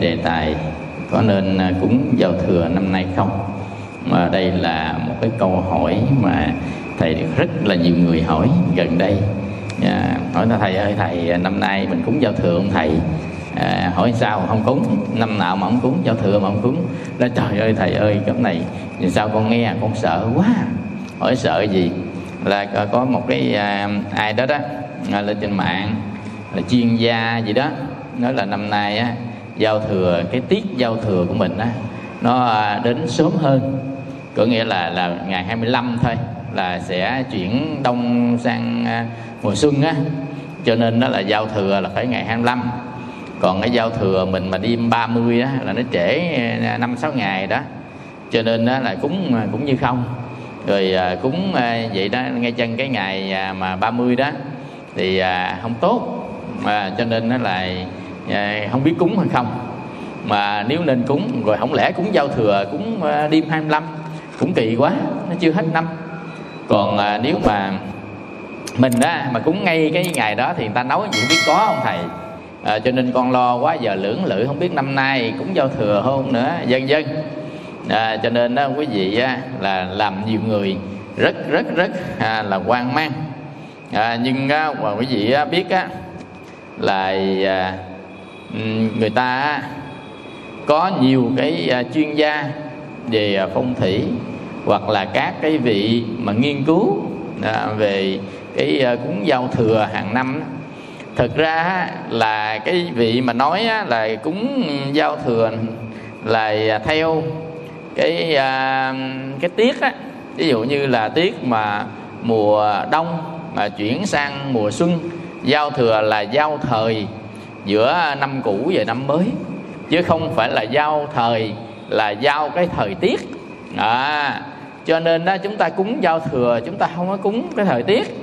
đề tài có nên à, cúng giao thừa năm nay không? Mà đây là một cái câu hỏi mà thầy được rất là nhiều người hỏi gần đây. À, hỏi là thầy ơi thầy à, năm nay mình cúng giao thừa không thầy? À, hỏi sao không cúng? Năm nào mà không cúng giao thừa mà không cúng? Nói trời ơi thầy ơi cái này sao con nghe con sợ quá. Hỏi sợ gì? Là có một cái à, ai đó đó à, lên trên mạng là chuyên gia gì đó nói là năm nay á giao thừa, cái tiết giao thừa của mình á, nó à, đến sớm hơn. Có nghĩa là là ngày 25 thôi, là sẽ chuyển đông sang à, mùa xuân á. Cho nên đó là giao thừa là phải ngày 25 còn cái giao thừa mình mà đi 30 á, là nó trễ à, năm sáu ngày đó. Cho nên đó là cúng cũng như không. Rồi cúng vậy đó, ngay chân cái ngày mà 30 đó, thì không tốt. Mà cho nên nó là Dạ, không biết cúng hay không. Mà nếu nên cúng rồi không lẽ cúng giao thừa cúng ờ, đêm 25 cũng kỳ quá nó chưa hết năm. Còn à, nếu mà mình đó mà cúng ngay cái ngày đó thì người ta nói gì biết có không thầy? À, cho nên con lo quá giờ lưỡng lự không biết năm nay cũng giao thừa không nữa dân dân à, cho nên đó quý vị á, là làm nhiều người rất rất rất à, là quan mang. À, nhưng á, mà quý vị á, biết á, là à, Ừ, người ta có nhiều cái à, chuyên gia về à, phong thủy hoặc là các cái vị mà nghiên cứu à, về cái cúng giao thừa hàng năm thực ra là cái vị mà nói là cúng giao thừa là theo cái cái tiết á. Ví dụ như là tiết mà mùa đông mà chuyển sang mùa xuân, giao thừa là giao thời giữa năm cũ và năm mới chứ không phải là giao thời là giao cái thời tiết. À, cho nên đó chúng ta cúng giao thừa chúng ta không có cúng cái thời tiết.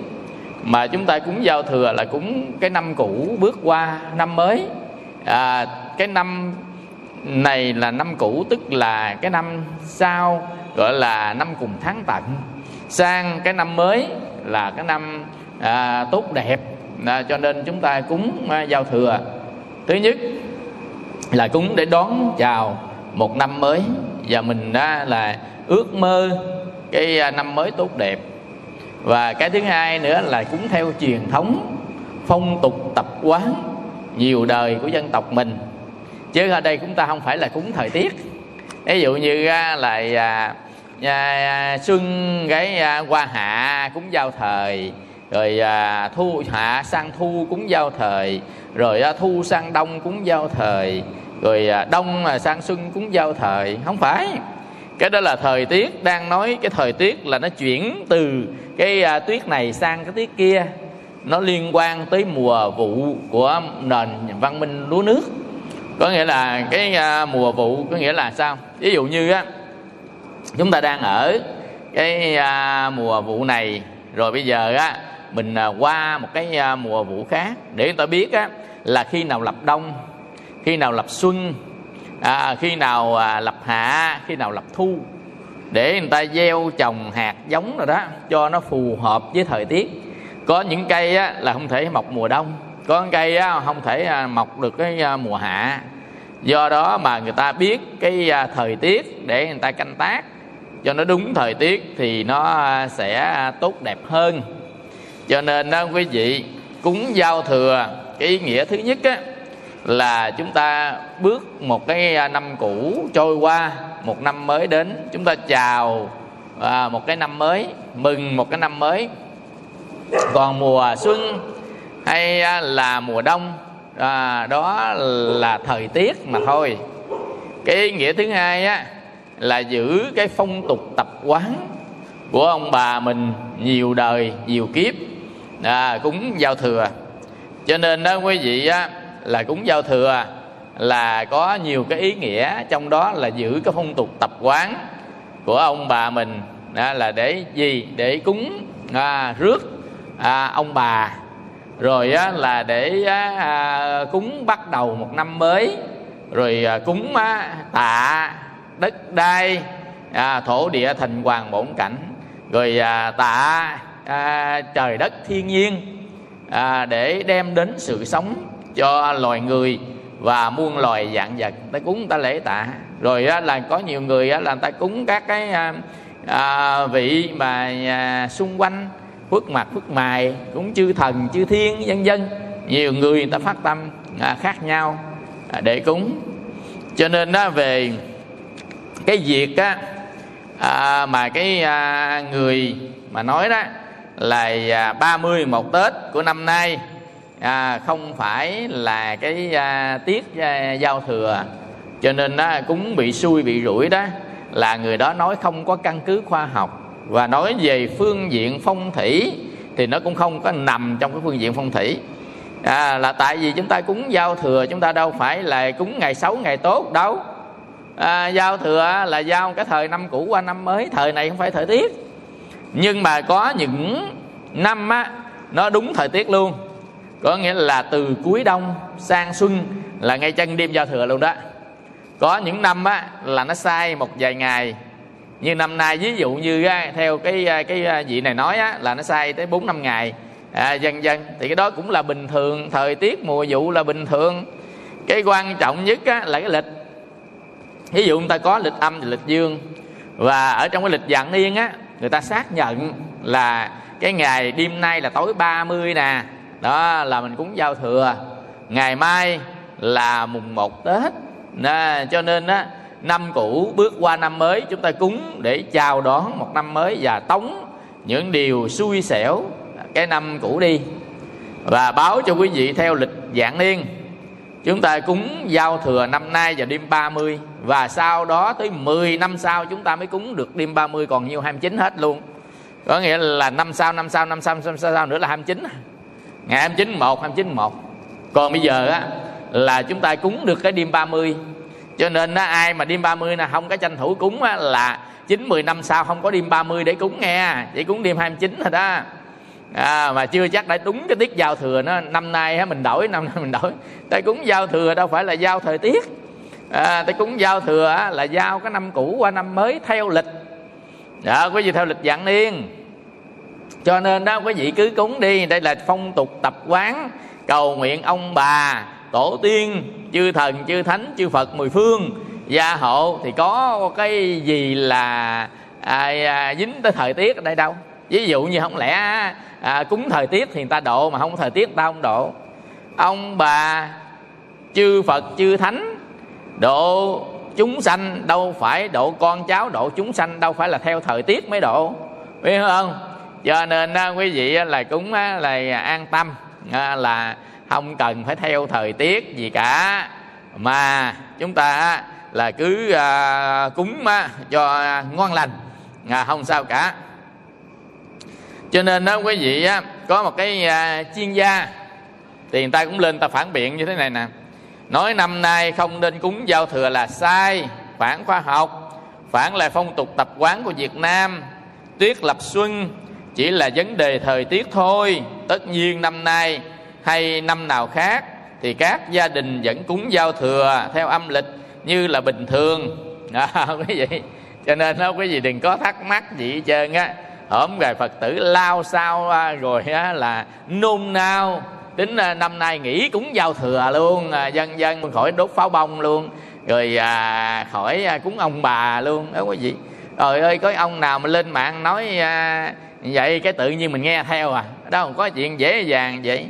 Mà chúng ta cúng giao thừa là cúng cái năm cũ bước qua năm mới. À, cái năm này là năm cũ tức là cái năm sau gọi là năm cùng tháng tận. Sang cái năm mới là cái năm à, tốt đẹp. À, cho nên chúng ta cúng à, giao thừa thứ nhất là cúng để đón chào một năm mới. Và mình đã là ước mơ cái à, năm mới tốt đẹp. Và cái thứ hai nữa là cúng theo truyền thống phong tục tập quán nhiều đời của dân tộc mình. Chứ ở đây chúng ta không phải là cúng thời tiết. Ví dụ như à, là à, à, xuân cái à, qua hạ cúng giao thời rồi à, thu hạ sang thu cúng giao thời. Rồi à, thu sang đông cúng giao thời. Rồi à, đông là sang xuân cúng giao thời. Không phải. Cái đó là thời tiết. Đang nói cái thời tiết là nó chuyển từ cái à, tuyết này sang cái tuyết kia. Nó liên quan tới mùa vụ của nền văn minh lúa nước. Có nghĩa là cái à, mùa vụ có nghĩa là sao? Ví dụ như á chúng ta đang ở cái à, mùa vụ này. Rồi bây giờ á mình à, qua một cái à, mùa vụ khác. Để người ta biết á là khi nào lập đông khi nào lập xuân à, khi nào à, lập hạ khi nào lập thu. Để người ta gieo trồng hạt giống rồi đó cho nó phù hợp với thời tiết. Có những cây á, là không thể mọc mùa đông. Có những cây á, không thể à, mọc được cái à, mùa hạ. Do đó mà người ta biết cái à, thời tiết để người ta canh tác. Cho nó đúng thời tiết thì nó à, sẽ tốt đẹp hơn cho nên đó quý vị cúng giao thừa. Cái ý nghĩa thứ nhất á, là chúng ta bước một cái à, năm cũ trôi qua một năm mới đến. Chúng ta chào à, một cái năm mới mừng một cái năm mới. Còn mùa xuân hay à, là mùa đông à, đó là thời tiết mà thôi. Cái ý nghĩa thứ hai á là giữ cái phong tục tập quán của ông bà mình nhiều đời nhiều kiếp à, cúng giao thừa. Cho nên đó quý vị á là cúng giao thừa là có nhiều cái ý nghĩa trong đó là giữ cái phong tục tập quán của ông bà mình. Đó là để gì? Để cúng à, rước à, ông bà. Rồi á, là để à, cúng bắt đầu một năm mới. Rồi à, cúng á, tạ đất đai à, thổ địa thành hoàng bổn cảnh. Rồi à, tạ à, trời đất thiên nhiên à, để đem đến sự sống cho loài người và muôn loài dạng vật. Ta cúng ta lễ tạ. Rồi á, là có nhiều người á, là ta cúng các cái à, à, vị mà à, xung quanh phước mặt phước mài cũng chư thần chư thiên vân dân nhiều người người ta phát tâm à, khác nhau à, để cúng. Cho nên đó về cái việc á à, mà cái à, người mà nói đó là à, 30 một Tết của năm nay. À, không phải là cái à, tiết à, giao thừa. Cho nên à, đó, cúng bị xui bị rủi đó là người đó nói không có căn cứ khoa học. Và nói về phương diện phong thủy thì nó cũng không có nằm trong cái phương diện phong thủy. À, là tại vì chúng ta cúng giao thừa chúng ta đâu phải là cúng ngày xấu ngày tốt đâu. À, giao thừa là giao cái thời năm cũ qua năm mới thời này không phải thời tiết nhưng mà có những năm á nó đúng thời tiết luôn. Có nghĩa là từ cuối đông sang xuân là ngay chân đêm giao thừa luôn đó. Có những năm á là nó sai một vài ngày. Như năm nay ví dụ như á, theo cái à, cái à, vị này nói á, là nó sai tới bốn năm ngày. À, dần dần thì cái đó cũng là bình thường. Thời tiết mùa vụ là bình thường. Cái quan trọng nhất á, là cái lịch. Ví dụ người ta có lịch âm và lịch dương. Và ở trong cái lịch dạng niên á người ta xác nhận là cái ngày đêm nay là tối 30 nè. Đó là mình cúng giao thừa. Ngày mai là mùng 1 tết. Nè, cho nên á năm cũ bước qua năm mới chúng ta cúng để chào đón một năm mới và tống những điều xui xẻo cái năm cũ đi. Và báo cho quý vị theo lịch dạng niên chúng ta cúng giao thừa năm nay và đêm 30 và sau đó tới 10 năm sau chúng ta mới cúng được đêm 30 còn nhiêu 29 hết luôn. Có nghĩa là năm sau năm sau năm sau năm sau, sau nữa là 29 ngày 29 1 29 1 còn bây giờ á là chúng ta cúng được cái đêm 30 cho nên á, ai mà đêm 30 là không có tranh thủ cúng á, là 9 10 năm sau không có đêm 30 để cúng nghe. Chỉ cúng đêm 29 thôi đó à, mà chưa chắc đã đúng cái tiết giao thừa nó. Năm nay á, mình đổi năm nay mình đổi. Tại cúng giao thừa đâu phải là giao thời tiết. À, tại cúng giao thừa á, là giao cái năm cũ qua năm mới theo lịch. Đó quý vị theo lịch dạng niên. Cho nên đó quý vị cứ cúng đi. Đây là phong tục tập quán cầu nguyện ông bà tổ tiên chư thần chư thánh chư phật mười phương. Gia hộ thì có cái gì là à, à, dính tới thời tiết ở đây đâu. Ví dụ như không lẽ à, cúng thời tiết thì người ta độ mà không thời tiết người ta không độ. Ông bà chư phật chư thánh độ chúng sanh đâu phải độ con cháu độ chúng sanh đâu phải là theo thời tiết mới độ. Biết không? Cho nên quý vị là cúng là an tâm là không cần phải theo thời tiết gì cả. Mà chúng ta là cứ à, cúng cho ngon lành. À, không sao cả cho nên đó quý vị á, có một cái à, chuyên gia thì người ta cũng lên ta phản biện như thế này nè. Nói năm nay không nên cúng giao thừa là sai phản khoa học phản lại phong tục tập quán của việt nam. Tuyết lập xuân chỉ là vấn đề thời tiết thôi. Tất nhiên năm nay hay năm nào khác thì các gia đình vẫn cúng giao thừa theo âm lịch như là bình thường. À, quý vị cho nên đó quý vị đừng có thắc mắc gì hết trơn á hổm rồi phật tử lao sao à, rồi á là nôn nao. Tính à, năm nay nghỉ cúng giao thừa luôn à, dân dân khỏi đốt pháo bông luôn. Rồi à, khỏi à, cúng ông bà luôn. Đó quý vị trời ơi có ông nào mà lên mạng nói à, vậy cái tự nhiên mình nghe theo à? Đâu có chuyện dễ dàng vậy.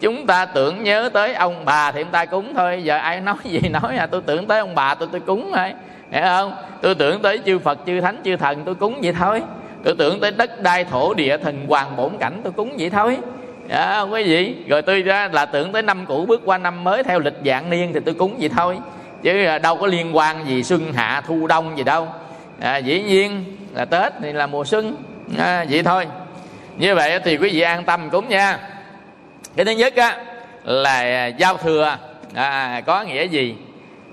Chúng ta tưởng nhớ tới ông bà thì chúng ta cúng thôi. Giờ ai nói gì nói à? Tôi tưởng tới ông bà tôi tôi cúng thôi. Hiểu không? Tôi tưởng tới chư phật chư thánh chư thần tôi cúng vậy thôi tôi tưởng tới đất đai thổ địa thần hoàng bổn cảnh tôi cúng vậy thôi. Dạ, quý vị rồi tôi ra là tưởng tới năm cũ bước qua năm mới theo lịch dạng niên thì tôi cúng vậy thôi. Chứ à, đâu có liên quan gì xuân hạ thu đông gì đâu. À, dĩ nhiên là tết thì là mùa xuân. À, vậy thôi. Như vậy thì quý vị an tâm cúng nha. Cái thứ nhất á là giao thừa. À, có nghĩa gì?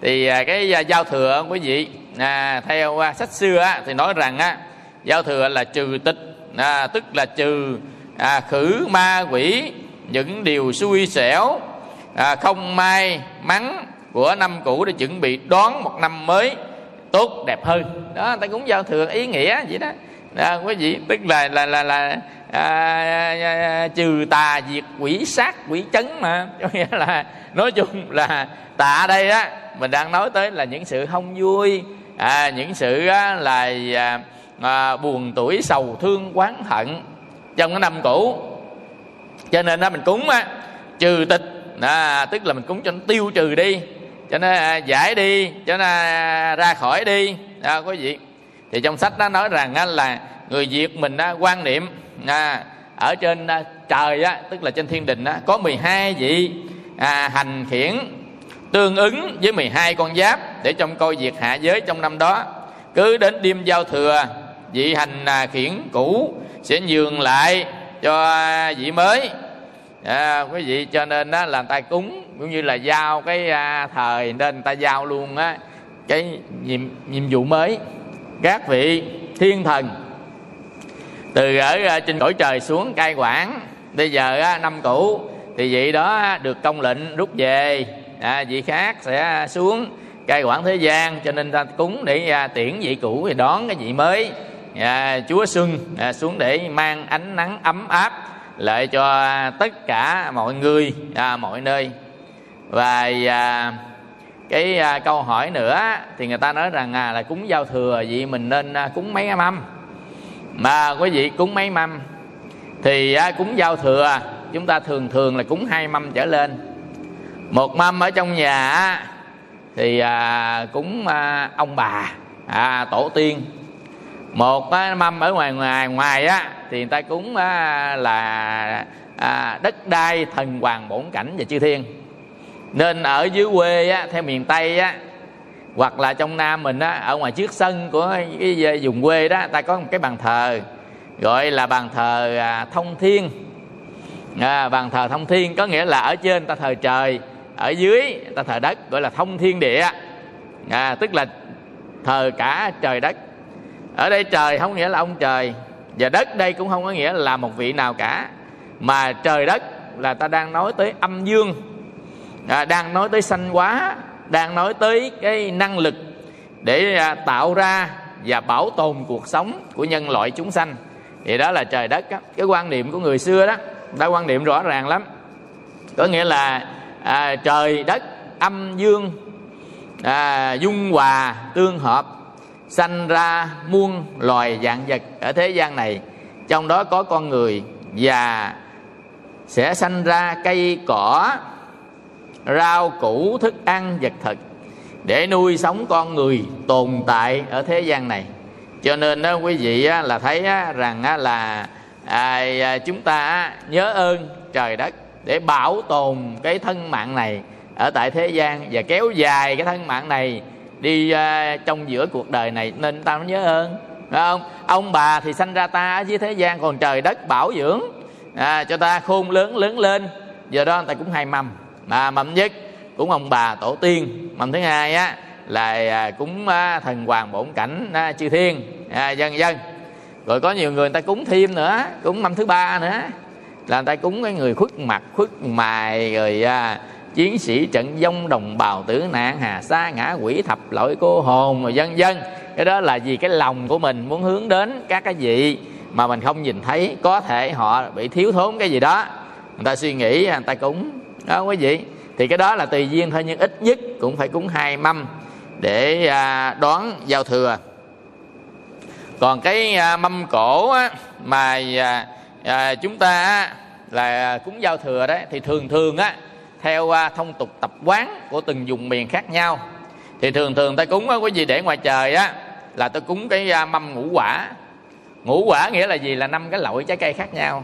Thì à, cái giao thừa quý vị à, theo à, sách xưa á, thì nói rằng á giao thừa là trừ tịch à, tức là trừ à, khử ma quỷ những điều xui xẻo à, không may mắn của năm cũ để chuẩn bị đón một năm mới tốt đẹp hơn. Đó ta cũng giao thừa ý nghĩa vậy đó. À, quý vị tức là là là là à, à, à trừ tà diệt quỷ sát quỷ chấn mà. Có nghĩa là nói chung là tà đây á mình đang nói tới là những sự không vui à, những sự á, là à, à, buồn tuổi sầu thương quán hận. Trong cái năm cũ cho nên đó mình cúng á trừ tịch. À, tức là mình cúng cho nó tiêu trừ đi cho nó à, giải đi cho nó à, ra khỏi đi. À, quý vị thì trong sách nó nói rằng á, là người việt mình á, quan niệm à, ở trên à, trời á, tức là trên thiên đình á, có 12 vị à, hành khiển tương ứng với 12 con giáp để trong coi việc hạ giới trong năm đó. Cứ đến đêm giao thừa vị hành là khiển cũ sẽ nhường lại cho vị mới. À, quý vị cho nên đó là người ta cúng cũng như là giao cái à, thời nên người ta giao luôn á cái nhiệm nhiệm vụ mới. Các vị thiên thần từ ở à, trên cõi trời xuống cai quản bây giờ á, năm cũ thì vị đó được công lệnh rút về. À, vị khác sẽ xuống cai quản thế gian cho nên ta cúng để à, tiễn vị cũ thì đón cái vị mới à, chúa xuân à, xuống để mang ánh nắng ấm áp lại cho tất cả mọi người à, mọi nơi. Và à, cái à, câu hỏi nữa thì người ta nói rằng à, là cúng giao thừa vậy mình nên à, cúng mấy mâm mà quý vị cúng mấy mâm thì à, cúng giao thừa chúng ta thường thường là cúng hai mâm trở lên. Một mâm ở trong nhà thì à, cúng à, ông bà à, tổ tiên một á, mâm ở ngoài ngoài ngoài á thì người ta cúng á, là à, đất đai thần hoàng bổn cảnh và chư thiên. Nên ở dưới quê á, theo miền tây á hoặc là trong nam mình á ở ngoài trước sân của cái vùng quê đó ta có một cái bàn thờ gọi là bàn thờ à, thông thiên. À, bàn thờ thông thiên có nghĩa là ở trên ta thờ trời ở dưới ta thờ đất gọi là thông thiên địa à, tức là thờ cả trời đất ở đây trời không nghĩa là ông trời và đất đây cũng không có nghĩa là một vị nào cả. Mà trời đất là ta đang nói tới âm dương à, đang nói tới sanh hóa đang nói tới cái năng lực để à, tạo ra và bảo tồn cuộc sống của nhân loại chúng sanh. Thì đó là trời đất đó. cái quan niệm của người xưa đó đã quan niệm rõ ràng lắm. Có nghĩa là à, trời đất âm dương à, dung hòa tương hợp sanh ra muôn loài dạng vật ở thế gian này. Trong đó có con người và sẽ sanh ra cây cỏ rau củ thức ăn vật thực để nuôi sống con người tồn tại ở thế gian này. Cho nên đó quý vị là thấy rằng là à, chúng ta nhớ ơn trời đất để bảo tồn cái thân mạng này ở tại thế gian và kéo dài cái thân mạng này đi uh, trong giữa cuộc đời này nên ta mới nhớ ơn phải không? Ông bà thì sanh ra ta ở dưới thế gian còn trời đất bảo dưỡng. À, cho ta khôn lớn lớn lên. Giờ đó người ta cũng hai mầm. Mà mầm nhất cũng ông bà tổ tiên. Mầm thứ hai á là à, cúng à, thần hoàng bổn cảnh à, chư thiên. À, dân dân. Rồi có nhiều người người ta cúng thêm nữa. Cúng mâm thứ ba nữa. Là người ta cúng cái người khuất mặt khuất mài rồi à, chiến sĩ trận dông đồng bào tử nạn hà sa ngã quỷ thập lỗi cô hồn rồi dân dân cái đó là vì cái lòng của mình muốn hướng đến các cái gì mà mình không nhìn thấy có thể họ bị thiếu thốn cái gì đó. Người ta suy nghĩ người ta cúng đó quý vị. Thì cái đó là tùy duyên thôi nhưng ít nhất cũng phải cúng hai mâm để à, đón giao thừa. Còn cái à, mâm cổ á, mà à, chúng ta là cúng giao thừa đấy thì thường thường á theo à, thông tục tập quán của từng vùng miền khác nhau. Thì thường thường ta cúng á quý vị để ngoài trời á là tôi cúng cái à, mâm ngũ quả. Ngũ quả nghĩa là gì? Là năm cái loại trái cây khác nhau.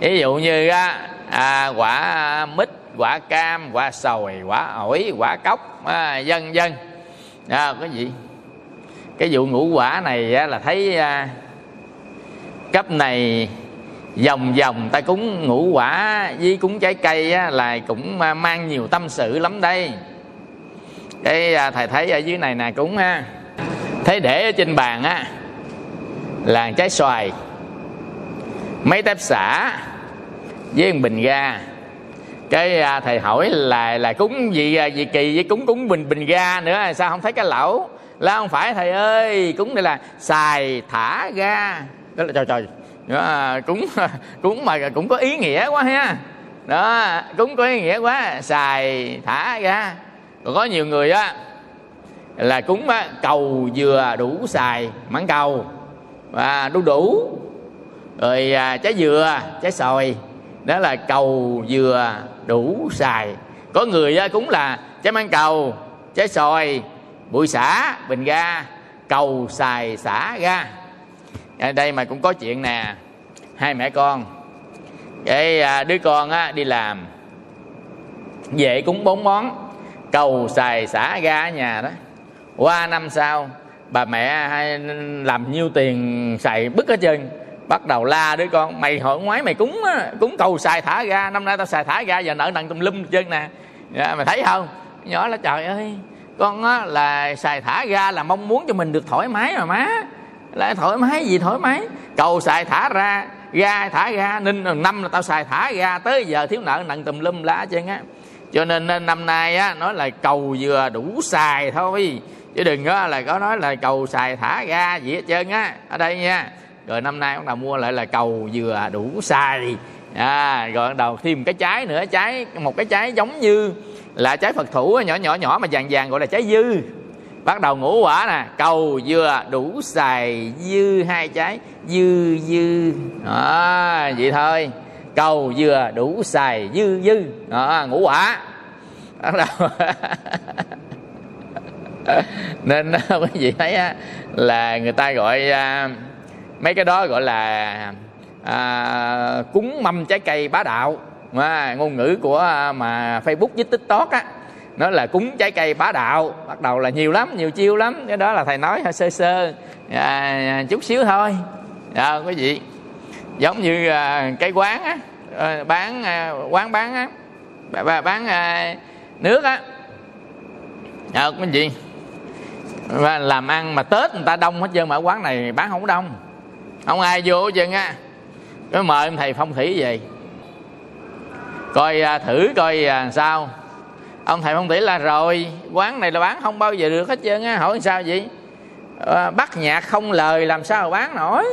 Ví dụ như à, quả mít quả cam quả sồi quả ổi quả cốc à, dân dân à, cái gì cái vụ ngũ quả này á, là thấy à, cấp này vòng vòng ta cúng ngũ quả với cúng trái cây á, là cũng à, mang nhiều tâm sự lắm đây. Cái à, thầy thấy ở dưới này nè cúng ha à, thấy để ở trên bàn á là trái xoài mấy tép xả với một bình ga. Cái à, thầy hỏi là là cúng gì à, gì kỳ với cúng cúng bình bình ga nữa sao không thấy cái lẩu? Là không phải thầy ơi cúng đây là xài thả ga. Đó là trời trời đó, cúng cúng mà cũng có ý nghĩa quá ha. Đó cúng có ý nghĩa quá xài thả ra. Còn có nhiều người á là cúng á, cầu dừa đủ xài mãn cầu và đu đủ. Rồi à, trái dừa trái sòi đó là cầu dừa đủ xài. Có người á, cúng là trái mãn cầu trái sòi bụi xả bình ga cầu xài xả ga ở đây mà cũng có chuyện nè. Hai mẹ con. Cái à, đứa con á, đi làm. Về cúng bốn món. Cầu xài xả ga ở nhà đó. Qua năm sau bà mẹ hay làm nhiêu tiền xài bứt hết trơn. Bắt đầu la đứa con mày hồi ngoái mày cúng cúng cầu xài thả ga. Năm nay tao xài thả ga giờ nợ nặng tùm lum chân nè. Dạ, mày thấy không? Nhỏ là trời ơi. Con á là xài thả ga là mong muốn cho mình được thoải mái mà má lại thoải mái gì thoải mái? Cầu xài thả ra ra thả ra nên năm là tao xài thả ra tới giờ thiếu nợ nặng tùm lum lá chân á. Cho nên, nên năm nay á nói là cầu vừa đủ xài thôi chứ đừng có là có nói là cầu xài thả ra gì hết trơn á ở đây nha. Rồi năm nay bắt đầu mua lại là cầu vừa đủ xài. À, rồi bắt đầu thêm cái trái nữa trái một cái trái giống như là trái phật thủ nhỏ nhỏ nhỏ mà vàng vàng gọi là trái dư bắt đầu ngũ quả nè cầu dừa đủ xài dư hai trái dư dư. Đó vậy thôi. Cầu dừa đủ xài dư dư. Đó ngũ quả. Bắt đầu. Nên quý vị thấy á, là người ta gọi à, mấy cái đó gọi là à, cúng mâm trái cây bá đạo. À, ngôn ngữ của à, mà facebook với tiktok á nó là cúng trái cây bá đạo. Bắt đầu là nhiều lắm nhiều chiêu lắm. Cái đó là thầy nói hơi sơ sơ. À, chút xíu thôi. À, quý vị. Giống như à, cái quán á. À, bán à, quán bán á. Bán à, nước á. À, quý vị. Và làm ăn mà tết người ta đông hết trơn mà ở quán này bán không đông. Không ai vô hết trơn á. Cái mời ông thầy phong thủy về. Coi à, thử coi à, sao ông thầy phong thủy là rồi quán này là bán không bao giờ được hết trơn á hỏi sao vậy? À, bắt nhạc không lời làm sao mà bán nổi?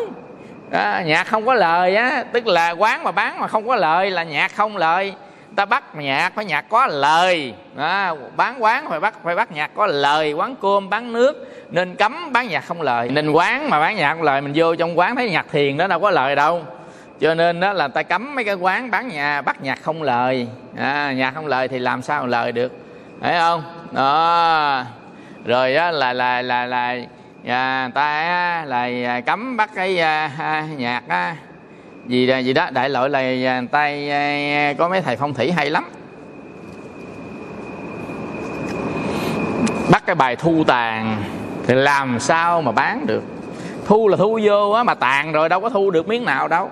À, nhạc không có lời á tức là quán mà bán mà không có lời là nhạc không lời. Ta bắt nhạc phải nhạc có lời. À, bán quán phải bắt phải bắt nhạc có lời. Quán cơm bán nước nên cấm bán nhạc không lời. Nên quán mà bán nhạc không lời mình vô trong quán thấy nhạc thiền đó đâu có lời đâu cho nên đó là ta cấm mấy cái quán bán nhà bắt nhạc không lời. À, nhạc không lời thì làm sao lời được? Thấy không? Đó. Rồi đó là là là là à, ta là à, cấm bắt cái à, à nhạc á. Gì gì đó đại loại là à, tay à, có mấy thầy phong thủy hay lắm. Bắt cái bài thu tàn thì làm sao mà bán được? Thu là thu vô á mà tàn rồi đâu có thu được miếng nào đâu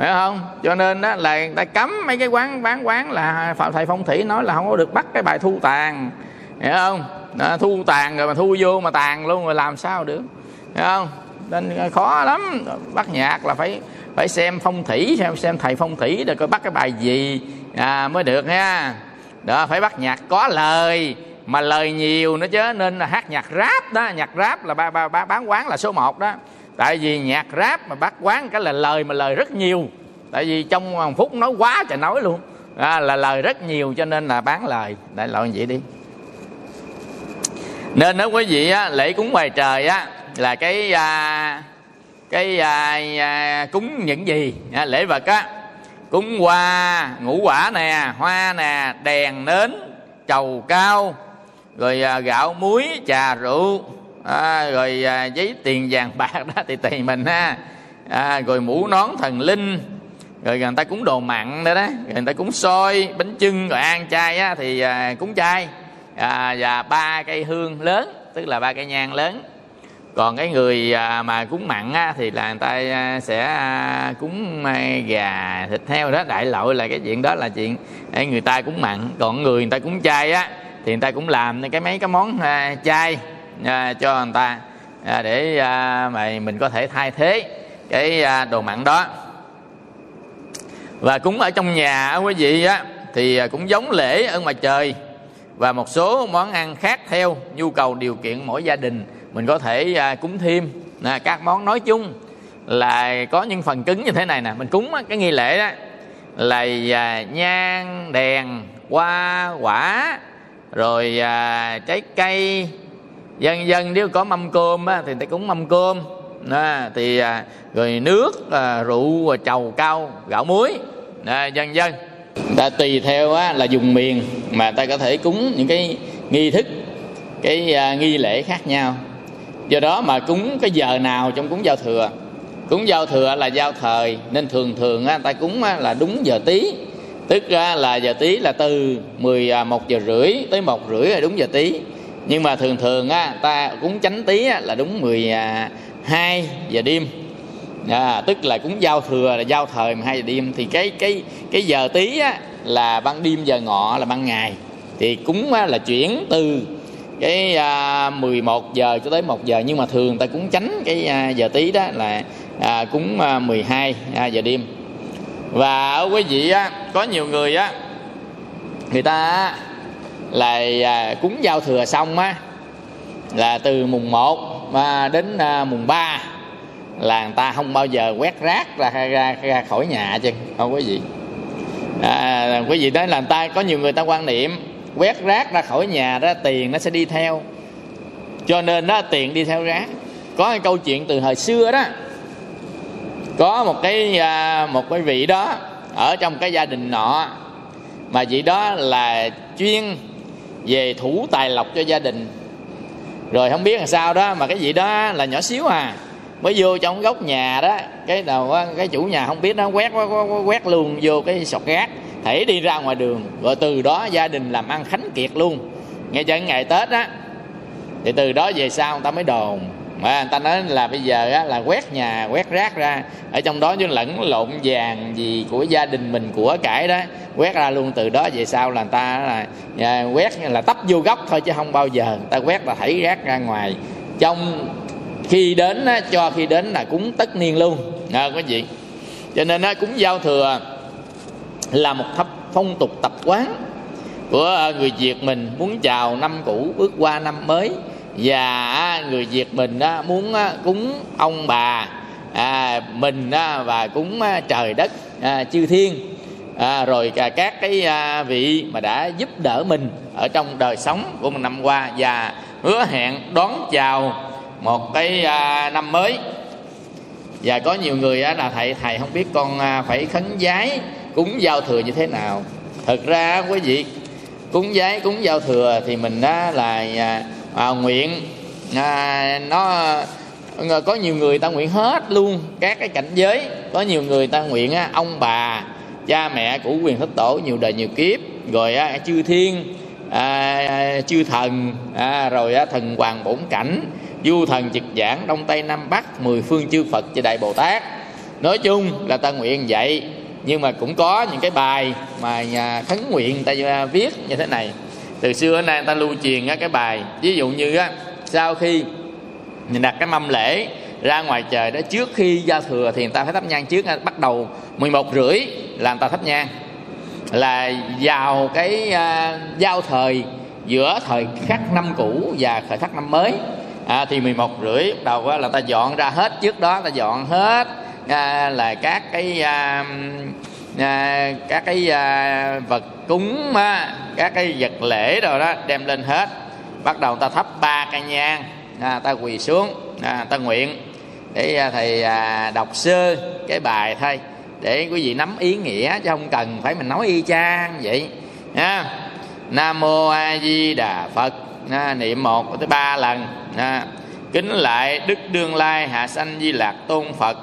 phải không? Cho nên đó là người ta cấm mấy cái quán bán quán là phạm thầy phong thủy nói là không có được bắt cái bài thu tàn hiểu không? Đó, thu tàn rồi mà thu vô mà tàn luôn rồi làm sao được? Hiểu không? Nên à, khó lắm. Bắt nhạc là phải phải xem phong thủy xem xem thầy phong thủy rồi coi bắt cái bài gì à, mới được nha. Đó phải bắt nhạc có lời mà lời nhiều nữa chứ. Nên là hát nhạc rap đó nhạc rap là ba, ba, ba, bán quán là số 1 đó tại vì nhạc rap mà bắt quán cái là lời mà lời rất nhiều. Tại vì trong một phút nói quá trời nói luôn. À, là lời rất nhiều cho nên là bán lời. Đại loại vậy đi. Nên nếu quý vị á, lễ cúng ngoài trời á là cái à, cái à, à, cúng những gì? À, lễ vật á cúng hoa ngũ quả nè hoa nè đèn nến trầu cao rồi à, gạo muối trà rượu à, rồi à, giấy tiền vàng bạc đó thì tùy mình ha. À, rồi mũ nón thần linh rồi người ta cúng đồ mặn nữa đó rồi người ta cúng xôi bánh chưng rồi ăn chay á, thì à, cúng chay. À, và ba cây hương lớn tức là ba cây nhang lớn. Còn cái người à, mà cúng mặn á, thì là người ta à, sẽ à, cúng à, gà thịt heo đó. Đại lội là cái chuyện đó là chuyện người ta cúng mặn. Còn người người ta cúng chay á thì người ta cũng làm cái mấy cái món à, chay. À, cho người ta à, để à, mà mình có thể thay thế cái đồ mặn đó. Và cúng ở trong nhà quý vị á thì cũng giống lễ ở ngoài trời và một số món ăn khác theo nhu cầu điều kiện mỗi gia đình. Mình có thể à, cúng thêm à, các món nói chung là có những phần cứng như thế này nè. Mình cúng cái nghi lễ đó là à, nhang đèn hoa quả rồi à, trái cây dân dân nếu có mâm cơm á, thì người ta cúng mâm cơm. À, thì à, rồi nước à, rượu và trầu cao gạo muối. À, dân dân. Ta tùy theo á, là dùng miền mà ta có thể cúng những cái nghi thức cái à, nghi lễ khác nhau. Do đó mà cúng cái giờ nào trong cúng giao thừa. Cúng giao thừa là giao thời nên thường thường á, ta cúng á, là đúng giờ tí. Tức ra là giờ tí là từ 11 à, giờ rưỡi tới một rưỡi là đúng giờ tí nhưng mà thường thường á, ta cúng chánh tí á, là đúng 12 à, giờ đêm. À, tức là cúng giao thừa là giao thời 12 giờ đêm. Thì cái cái cái giờ tí á, là ban đêm giờ ngọ là ban ngày. Thì cúng á, là chuyển từ cái à, 11 giờ cho tới 1 giờ. Nhưng mà thường ta cúng tránh cái à, giờ tí đó là à, cúng à, 12 à, giờ đêm. Và ở quý vị á có nhiều người á người ta là à, cúng giao thừa xong á là từ mùng 1 à, đến à, mùng 3 là người ta không bao giờ quét rác ra ra, ra khỏi nhà chứ không quý vị à, quý vị nói là người ta có nhiều người ta quan niệm quét rác ra khỏi nhà đó tiền nó sẽ đi theo. Cho nên đó tiền đi theo rác. Có cái câu chuyện từ thời xưa đó có một cái một cái vị đó ở trong cái gia đình nọ mà vị đó là chuyên về thủ tài lộc cho gia đình. Rồi không biết làm sao đó mà cái gì đó là nhỏ xíu à. Mới vô trong góc nhà đó cái đầu cái chủ nhà không biết nó quét quét, quét, luôn vô cái sọt rác thể đi ra ngoài đường. Rồi từ đó gia đình làm ăn khánh kiệt luôn. Nghe cho ngày tết á thì từ đó về sau người ta mới đồn mà người ta nói là bây giờ á, là quét nhà quét rác ra. Ở trong đó chứ lẫn lộn vàng gì của gia đình mình của cải đó. Quét ra luôn từ đó về sau là người ta là à, quét là tấp vô góc thôi chứ không bao giờ người ta quét là thảy rác ra ngoài. Trong khi đến á, cho khi đến là cúng tất niên luôn. À, quý vị. Cho nên á, cúng giao thừa là một thấp phong tục tập quán của à, người Việt mình muốn chào năm cũ bước qua năm mới và người Việt mình muốn cúng ông bà à, mình và cúng trời đất à, chư thiên. À, rồi cả các cái à, vị mà đã giúp đỡ mình ở trong đời sống của một năm qua và hứa hẹn đón chào một cái à, năm mới. Và có nhiều người là thầy thầy không biết con à, phải khấn giái cúng giao thừa như thế nào. Thật ra quý vị cúng giái cúng giao thừa thì mình là à, à, nguyện à, nó ờ, có nhiều người ta nguyện hết luôn các cái cảnh giới. Có nhiều người ta nguyện á, ông bà cha mẹ của quyền thất tổ nhiều đời nhiều kiếp. Rồi á, chư thiên à, chư thần à, rồi á, thần hoàng bổn cảnh du thần trực giảng đông tây nam bắc mười phương chư phật và đại bồ tát. Nói chung là ta nguyện vậy nhưng mà cũng có những cái bài mà nhà khấn nguyện ta à, viết như thế này từ xưa đến nay người ta lưu truyền cái bài ví dụ như á sau khi mình đặt cái mâm lễ ra ngoài trời đó trước khi giao thừa thì người ta phải thắp nhang trước bắt đầu 11 rưỡi là người ta thắp nhang. Là vào cái uh, giao thời giữa thời khắc năm cũ và thời khắc năm mới. À, thì 11 rưỡi đầu là ta dọn ra hết trước đó ta dọn hết à, là các cái à, à, các cái à, vật cúng á, các cái vật lễ rồi đó đem lên hết. Bắt đầu ta thắp ba cây nhang. À, ta quỳ xuống à, ta nguyện để à, thầy à, đọc sơ cái bài thôi. Để quý vị nắm ý nghĩa chứ không cần phải mình nói y chang vậy. Nha nam mô a di đà phật. À, niệm một tới ba lần. À, kính lại đức đương lai hạ sanh di lạc tôn phật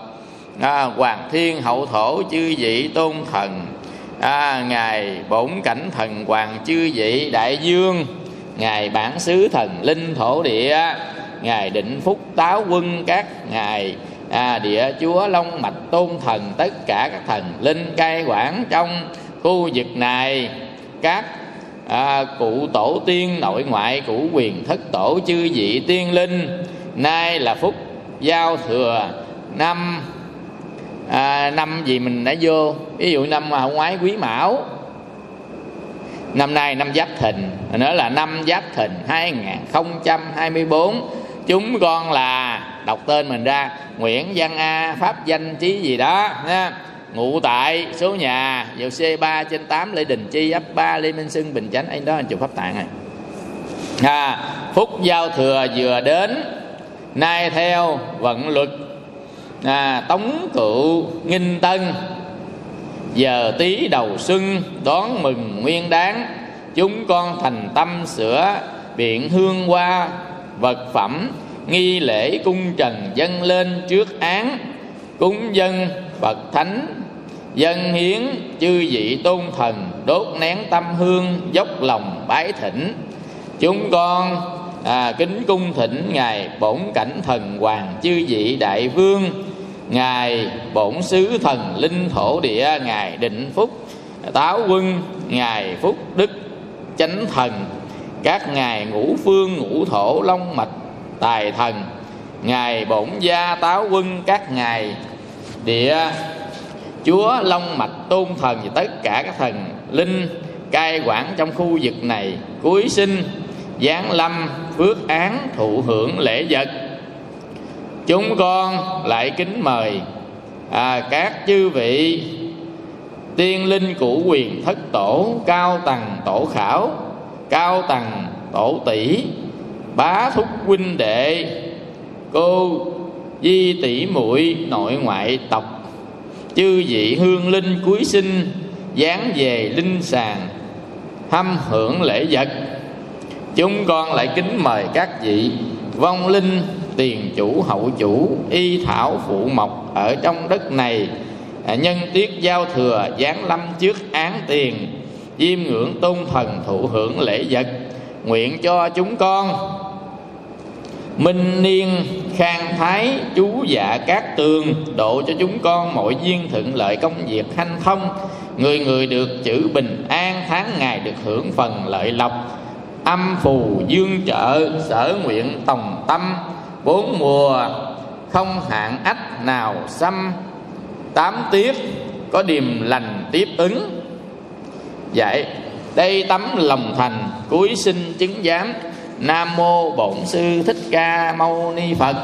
à, hoàng thiên hậu thổ chư vị tôn thần. À, ngài bổn cảnh thần hoàng chư vị đại dương. Ngài bản xứ thần linh thổ địa. Ngài định phúc táo quân các. Ngài à, địa chúa long mạch tôn thần. Tất cả các thần linh cai quản trong khu vực này. Các à, cụ tổ tiên nội ngoại cụ quyền thất tổ chư vị tiên linh. Nay là phúc giao thừa năm à, năm gì mình đã vô. Ví dụ năm hậu ngoái quý mão. Năm nay năm giáp thìn. Nữa là năm giáp thìn 2024 chúng con là đọc tên mình ra nguyễn văn a pháp danh trí gì đó ha. Ngụ tại số nhà vào c 3 trên 8 lê đình chi ấp 3 lê minh sưng bình chánh. Anh đó anh chụp pháp tạng này. À, phúc giao thừa vừa đến. Nay theo vận luật à, tống cựu nghinh tân. Giờ tí đầu xuân đón mừng nguyên đáng. Chúng con thành tâm sửa biện hương hoa vật phẩm nghi lễ cung trần dâng lên trước án. Cúng dân phật thánh dân hiến chư vị tôn thần đốt nén tâm hương dốc lòng bái thỉnh. Chúng con à, kính cung thỉnh ngài bổn cảnh thần hoàng chư vị đại vương ngài bổn sứ thần linh thổ địa, ngài định phúc. Táo quân, ngài phúc đức chánh thần. Các ngài ngũ phương, ngũ thổ long mạch, tài thần. Ngài bổn gia táo quân, các ngài địa chúa long mạch tôn thần và tất cả các thần linh cai quản trong khu vực này. Cuối sinh, giáng lâm, phước án, thụ hưởng lễ vật chúng con lại kính mời à, các chư vị tiên linh cụ quyền thất tổ cao tầng tổ khảo cao tầng tổ tỷ bá thúc huynh đệ cô di tỷ muội nội ngoại tộc chư vị hương linh cuối sinh dáng về linh sàng hâm hưởng lễ vật. Chúng con lại kính mời các vị vong linh tiền chủ hậu chủ y thảo phụ mộc ở trong đất này. À, nhân tiết giao thừa giáng lâm trước án tiền diêm ngưỡng tôn thần thụ hưởng lễ vật nguyện cho chúng con. Minh niên khang thái chú dạ các tường độ cho chúng con mọi duyên thuận lợi công việc hanh thông. Người người được chữ bình an tháng ngày được hưởng phần lợi lộc. Âm phù dương trợ sở nguyện tòng tâm bốn mùa không hạn ách nào xâm tám tiết có điềm lành tiếp ứng. Vậy đây tấm lòng thành cuối sinh chứng giám. Nam mô bổn sư thích ca mâu ni phật.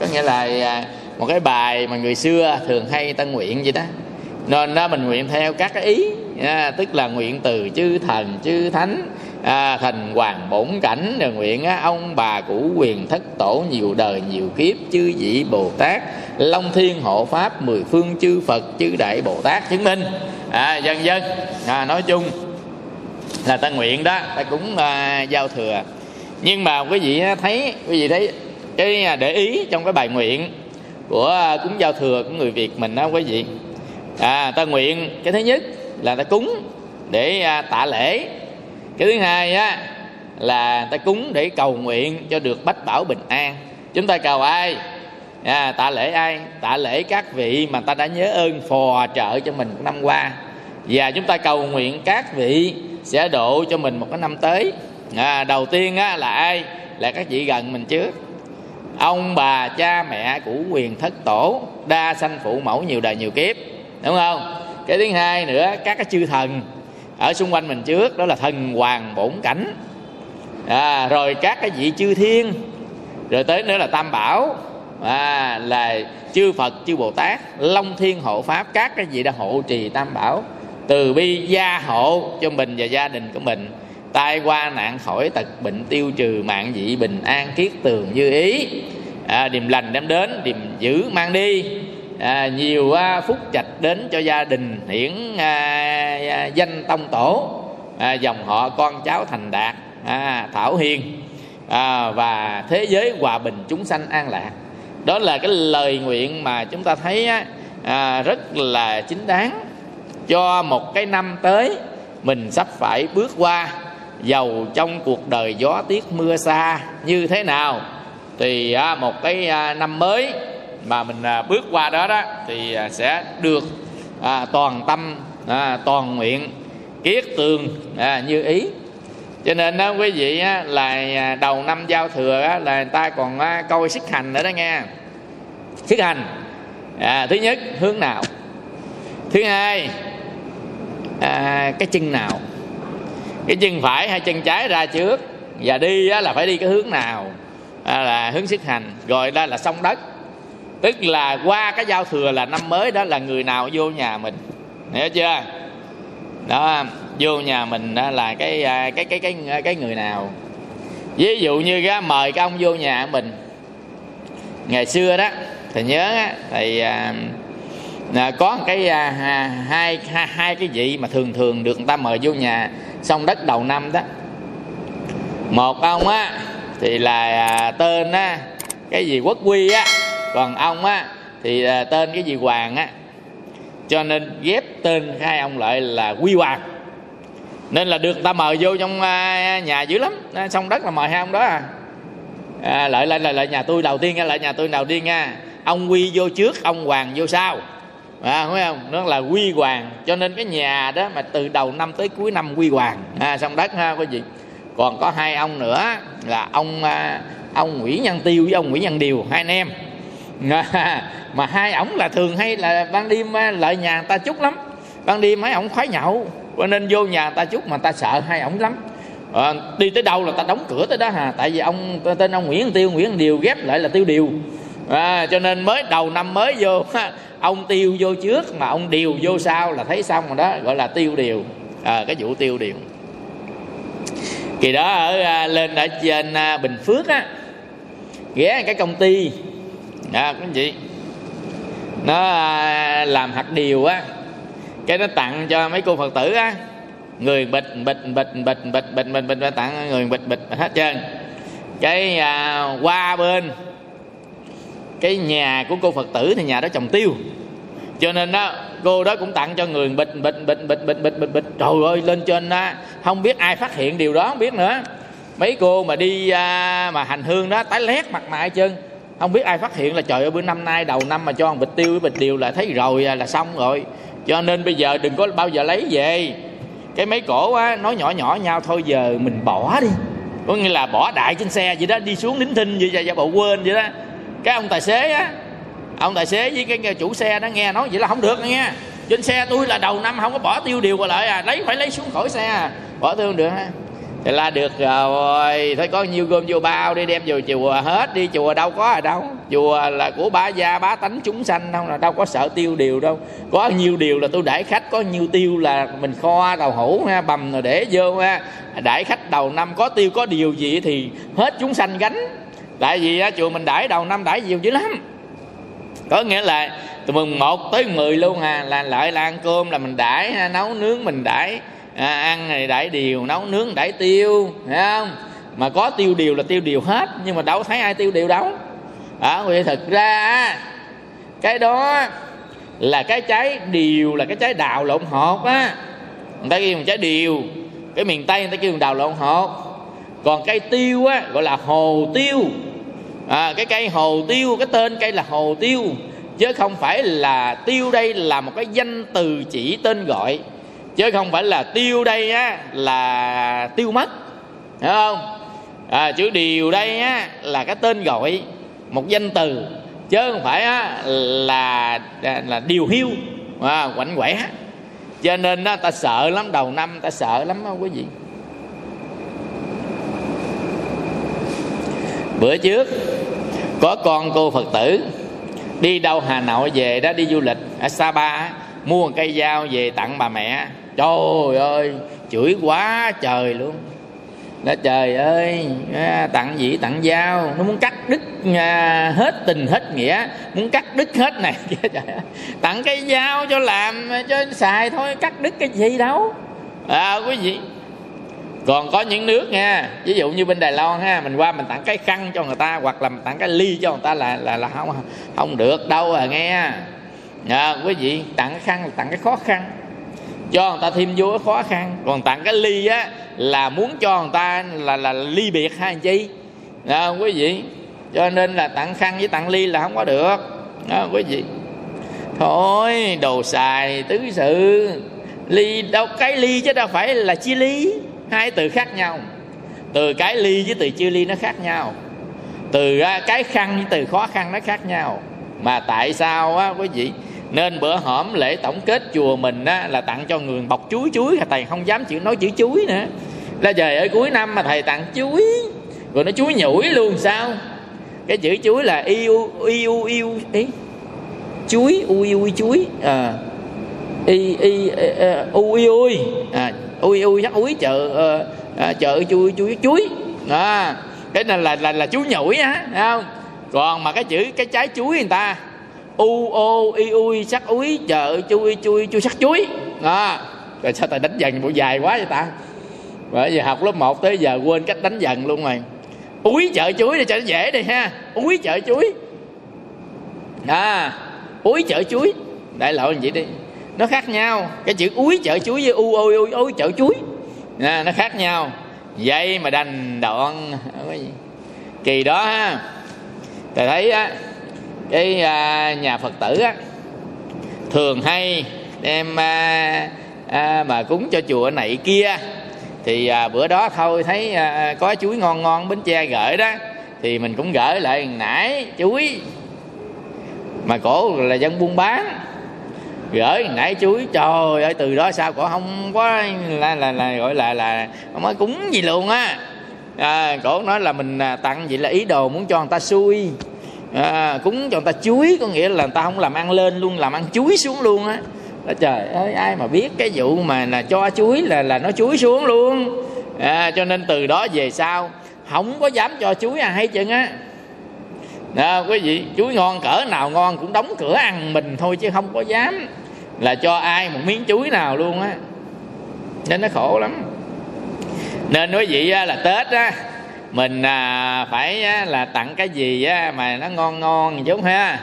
Có nghĩa là à, một cái bài mà người xưa thường hay tân nguyện vậy đó. Nên đó mình nguyện theo các cái ý à, tức là nguyện từ chư thần chư thánh à, thành hoàng bổn cảnh rồi nguyện á, ông bà cũ quyền thất tổ nhiều đời nhiều kiếp chư vị bồ tát. Long thiên hộ pháp mười phương chư phật chư đại bồ tát chứng minh. À, dân dân à, nói chung là ta nguyện đó ta cũng à, giao thừa. Nhưng mà quý vị thấy quý vị thấy cái à, để ý trong cái bài nguyện của à, cúng giao thừa của người việt mình đó quý vị. À ta nguyện cái thứ nhất là ta cúng để à, tạ lễ cái thứ hai á là ta cúng để cầu nguyện cho được bách bảo bình an. Chúng ta cầu ai? À, tạ lễ ai? Tạ lễ các vị mà ta đã nhớ ơn phò trợ cho mình năm qua. Và chúng ta cầu nguyện các vị sẽ độ cho mình một cái năm tới. À, đầu tiên á, là ai? Là các vị gần mình trước. Ông bà cha mẹ của quyền thất tổ đa sanh phụ mẫu nhiều đời nhiều kiếp. Đúng không? Cái thứ hai nữa các cái chư thần ở xung quanh mình trước đó là thần hoàng bổn cảnh. À, rồi các cái vị chư thiên. Rồi tới nữa là tam bảo. À, là chư phật chư bồ tát long thiên hộ pháp các cái vị đã hộ trì tam bảo. Từ bi gia hộ cho mình và gia đình của mình. Tai qua nạn khỏi tật bệnh tiêu trừ mạng dị bình an kiết tường như ý. À, điềm lành đem đến điềm dữ mang đi à, nhiều à, phúc trạch đến cho gia đình hiển à, à, danh tông tổ. À, dòng họ con cháu thành đạt à, thảo hiền. À, và thế giới hòa bình chúng sanh an lạc. Đó là cái lời nguyện mà chúng ta thấy á, à, rất là chính đáng. Cho một cái năm tới mình sắp phải bước qua giàu trong cuộc đời gió tiết mưa xa như thế nào. Thì à, một cái à, năm mới mà mình à, bước qua đó đó thì à, sẽ được à, toàn tâm à, toàn nguyện kiết tường à, như ý. Cho nên đó quý vị á, là à, đầu năm giao thừa á, là người ta còn á, coi sức hành nữa đó nghe. Sức hành. À, thứ nhất hướng nào? Thứ hai à, cái chân nào? Cái chân phải hay chân trái ra trước? Và đi á, là phải đi cái hướng nào? À, là là hướng sức hành. Rồi đó là sông đất tức là qua cái giao thừa là năm mới đó là người nào vô nhà mình. Hiểu chưa? Đó vô nhà mình đó là cái à, cái cái cái cái người nào? Ví dụ như cái mời cái ông vô nhà mình. Ngày xưa đó thì nhớ á, thì à, à, có cái à, hai, hai hai cái vị mà thường thường được người ta mời vô nhà xong đất đầu năm đó. Một ông á thì là à, tên á cái gì quốc quy á còn ông á thì à, tên cái gì hoàng á. Cho nên ghép tên hai ông lại là quy hoàng. Nên là được ta mời vô trong à, nhà dữ lắm. À, xong đất là mời hai ông đó à, à lại lại lại nhà tôi đầu tiên nha lại nhà tôi đầu tiên nha. Ông quy vô trước ông hoàng vô sau. À, thấy không? Nó là quy hoàng. Cho nên cái nhà đó mà từ đầu năm tới cuối năm quy hoàng. À, xong đất ha quý vị. Còn có hai ông nữa là ông ông nguyễn nhân tiêu với ông nguyễn nhân điều hai anh em. mà hai ổng là thường hay là ban đêm à, lợi nhà người ta chút lắm. Ban đêm mấy ổng khoái nhậu cho nên vô nhà người ta chút mà ta sợ hai ổng lắm. À, đi tới đâu là ta đóng cửa tới đó hà tại vì ông tên ông nguyễn tiêu nguyễn điều ghép lại là tiêu điều. À, cho nên mới đầu năm mới vô ông tiêu vô trước mà ông điều vô sau là thấy xong rồi đó gọi là tiêu điều. À, cái vụ tiêu điều. Kỳ đó ở à, lên ở trên à, bình phước á ghé cái công ty à, quý chị nó à, làm hạt điều á cái nó tặng cho mấy cô phật tử á người bịch bịch bịch bịch bịch bịch bịch bịch, bịch tặng người bịch bịch hết trơn cái à, qua bên cái nhà của cô phật tử thì nhà đó trồng tiêu cho nên đó cô đó cũng tặng cho người bịch bịch bịch bịch bịch bịch bịch bịch trời ơi lên trên đó không biết ai phát hiện điều đó không biết nữa mấy cô mà đi à, mà hành hương đó tái lét mặt mày chân không biết ai phát hiện là trời ơi, bữa năm nay, đầu năm mà cho ăn bịch tiêu với bịch điều là thấy rồi à, là xong rồi. Cho nên bây giờ đừng có bao giờ lấy về. Cái mấy cổ á, nói nhỏ nhỏ nhau, thôi giờ mình bỏ đi. Có nghĩa là bỏ đại trên xe vậy đó, đi xuống nín thinh vậy ra bộ quên vậy đó. Cái ông tài xế á, ông tài xế với cái chủ xe đó nghe nói vậy là không được nghe. Trên xe tôi là đầu năm không có bỏ tiêu điều qua lại à lấy, phải lấy xuống khỏi xe à. bỏ tiêu không được ha thì là được rồi. Thôi có nhiêu gom vô bao đi đem vô chùa hết đi. Chùa đâu có ở đâu. Chùa là của bá gia bá tánh chúng sanh đâu là đâu có sợ tiêu điều đâu. Có nhiều điều là tôi đãi khách có nhiều tiêu là mình kho đầu hũ ha bầm rồi để vô ha. Đãi khách đầu năm có tiêu có điều gì thì hết chúng sanh gánh. Tại vì á, chùa mình đãi đầu năm đãi nhiều dữ lắm. Có nghĩa là từ mùng 1 tới 10 luôn à là lại là ăn cơm là mình đãi nấu nướng mình đãi à, ăn này đãi điều nấu nướng đãi tiêu thấy không? Mà có tiêu điều là tiêu điều hết nhưng mà đâu thấy ai tiêu điều đâu. À, vì thực ra cái đó là cái trái điều là cái trái đào lộn hột á. Người ta kêu trái điều cái miền tây người ta kêu đào lộn hột. Còn cây tiêu á gọi là hồ tiêu. À, cái cây hồ tiêu cái tên cây là hồ tiêu chứ không phải là tiêu đây là một cái danh từ chỉ tên gọi chứ không phải là tiêu đây á là tiêu mất. Hiểu không? À, chữ điều đây á là cái tên gọi một danh từ. Chứ không phải á là à, là điều hiu à, quạnh quẻ. Cho nên á ta sợ lắm đầu năm ta sợ lắm không quý vị. Bữa trước có con cô phật tử đi đâu hà nội về đó đi du lịch ở sapa mua một cây dao về tặng bà mẹ trời ơi chửi quá trời luôn. Đó trời ơi à, tặng gì tặng dao nó muốn cắt đứt à, hết tình hết nghĩa. Muốn cắt đứt hết này tặng cái dao cho làm à, cho xài thôi cắt đứt cái gì đâu. À quý vị. Còn có những nước nha ví dụ như bên đài loan ha mình qua mình tặng cái khăn cho người ta hoặc là mình tặng cái ly cho người ta là là là không không được đâu à nghe. À, quý vị tặng cái khăn tặng cái khó khăn cho người ta thêm vô cái khó khăn. Còn tặng cái ly á là muốn cho người ta là là ly biệt hai chi à, quý vị? Cho nên là tặng khăn với tặng ly là không có được. Đó, quý vị? Thôi đồ xài tứ sự. Ly đâu cái ly chứ đâu phải là chia ly. Hai từ khác nhau. Từ cái ly với từ chia ly nó khác nhau. Từ à, cái khăn với từ khó khăn nó khác nhau. Mà tại sao á quý vị? Nên bữa hổm lễ tổng kết chùa mình á là tặng cho người bọc chuối chuối thầy không dám chịu nói chữ chuối nữa. Là trời ở cuối năm mà thầy tặng chuối rồi nó chuối nhủi luôn sao? Cái chữ chuối là yêu yêu yêu ý chuối ui ui chuối à y y e, e, u ui à ui ui chắc ui chợ ờ, à, chợ chui chuối chuối à cái này là là là chú nhủi á không? Còn mà cái chữ cái trái chuối người ta u ô y ui sắc úi chợ chui chui chui sắc chuối. À rồi sao ta đánh dần bộ dài quá vậy ta? Bởi vì học lớp 1 tới giờ quên cách đánh dần luôn rồi. Úi chợ chuối để cho nó dễ đi ha. Úi chợ chuối. À úi chợ chuối. Đại lộ vậy đi. Nó khác nhau. Cái chữ úi chợ chuối với u ôi ôi ôi chợ chuối. À, nó khác nhau. Vậy mà đành đoạn. Kỳ đó ha. Thầy thấy á cái à, nhà phật tử á thường hay đem à, à, mà cúng cho chùa này kia. Thì à, bữa đó thôi thấy à, có chuối ngon ngon bến tre gửi đó thì mình cũng gửi lại nãy chuối. Mà cổ là dân buôn bán gửi nãy chuối. Trời ơi từ đó sao cổ không có là là, là gọi là là không có cúng gì luôn á. À, cổ nói là mình à, tặng vậy là ý đồ muốn cho người ta xui à, cúng cho người ta chuối có nghĩa là người ta không làm ăn lên luôn làm ăn chuối xuống luôn á. Trời ơi ai mà biết cái vụ mà là cho chuối là là nó chuối xuống luôn. À, cho nên từ đó về sau không có dám cho chuối à hay chừng á. Đó, quý vị chuối ngon cỡ nào ngon cũng đóng cửa ăn mình thôi chứ không có dám là cho ai một miếng chuối nào luôn á. Nên nó khổ lắm. Nên quý vị là tết á mình à, phải là tặng cái gì á, mà nó ngon ngon chút ha.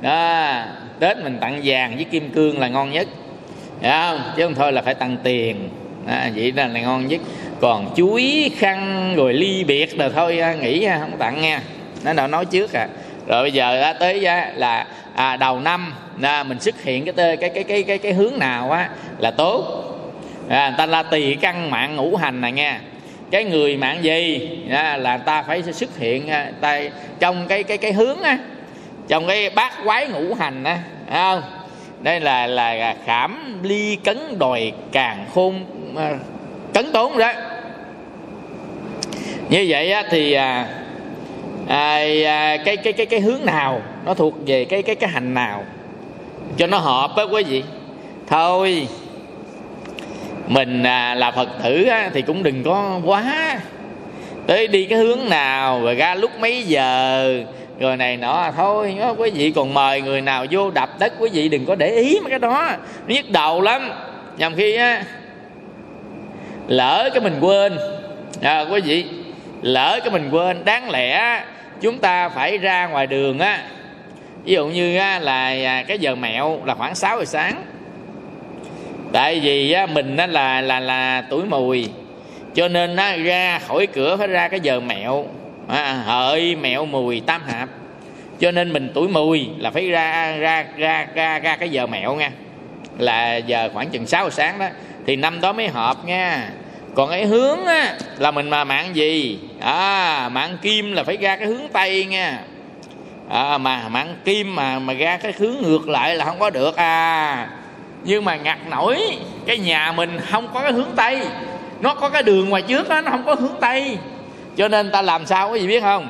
Đó tết mình tặng vàng với kim cương là ngon nhất. Đấy không? chứ không thôi là phải tặng tiền. À, vậy là, là ngon nhất. Còn chuối khăn rồi ly biệt rồi thôi nghĩ không tặng nha. Nó đã nói trước à. Rồi bây giờ á, tới á, là à, đầu năm à, mình xuất hiện cái cái cái cái cái cái hướng nào á là tốt. À, ta là tỳ căn mạng ngũ hành này nha cái người mạng gì? Là ta phải xuất hiện à, ta, trong cái cái cái hướng á trong cái bát quái ngũ hành á không? Đây là là khảm ly cấn đòi càng khôn à, cấn tốn đó. Như vậy á, thì à, à, à, cái cái cái cái hướng nào nó thuộc về cái cái cái hành nào cho nó hợp á quý vị? Thôi mình à, là phật tử á, thì cũng đừng có quá tới đi cái hướng nào rồi ra lúc mấy giờ rồi này nọ. Thôi đó, quý vị còn mời người nào vô đập đất quý vị đừng có để ý mấy cái đó. Nó nhức đầu lắm. Nhằm khi á lỡ cái mình quên. À, quý vị lỡ cái mình quên đáng lẽ chúng ta phải ra ngoài đường á. Ví dụ như á, là à, cái giờ mẹo là khoảng 6 giờ sáng tại vì á, mình á, là là là tuổi mùi. Cho nên á, ra khỏi cửa phải ra cái giờ mẹo. À, hợi mẹo mùi tam hạp. Cho nên mình tuổi mùi là phải ra ra ra ra ra cái giờ mẹo nha. Là giờ khoảng chừng 6 giờ sáng đó thì năm đó mới hợp nha. Còn cái hướng á, là mình mà mạng gì? À mạng kim là phải ra cái hướng tây nha. À, mà mạng kim mà mà ra cái hướng ngược lại là không có được à nhưng mà ngặt nổi, cái nhà mình không có cái hướng tây. Nó có cái đường ngoài trước đó nó không có hướng tây. Cho nên ta làm sao có gì biết không?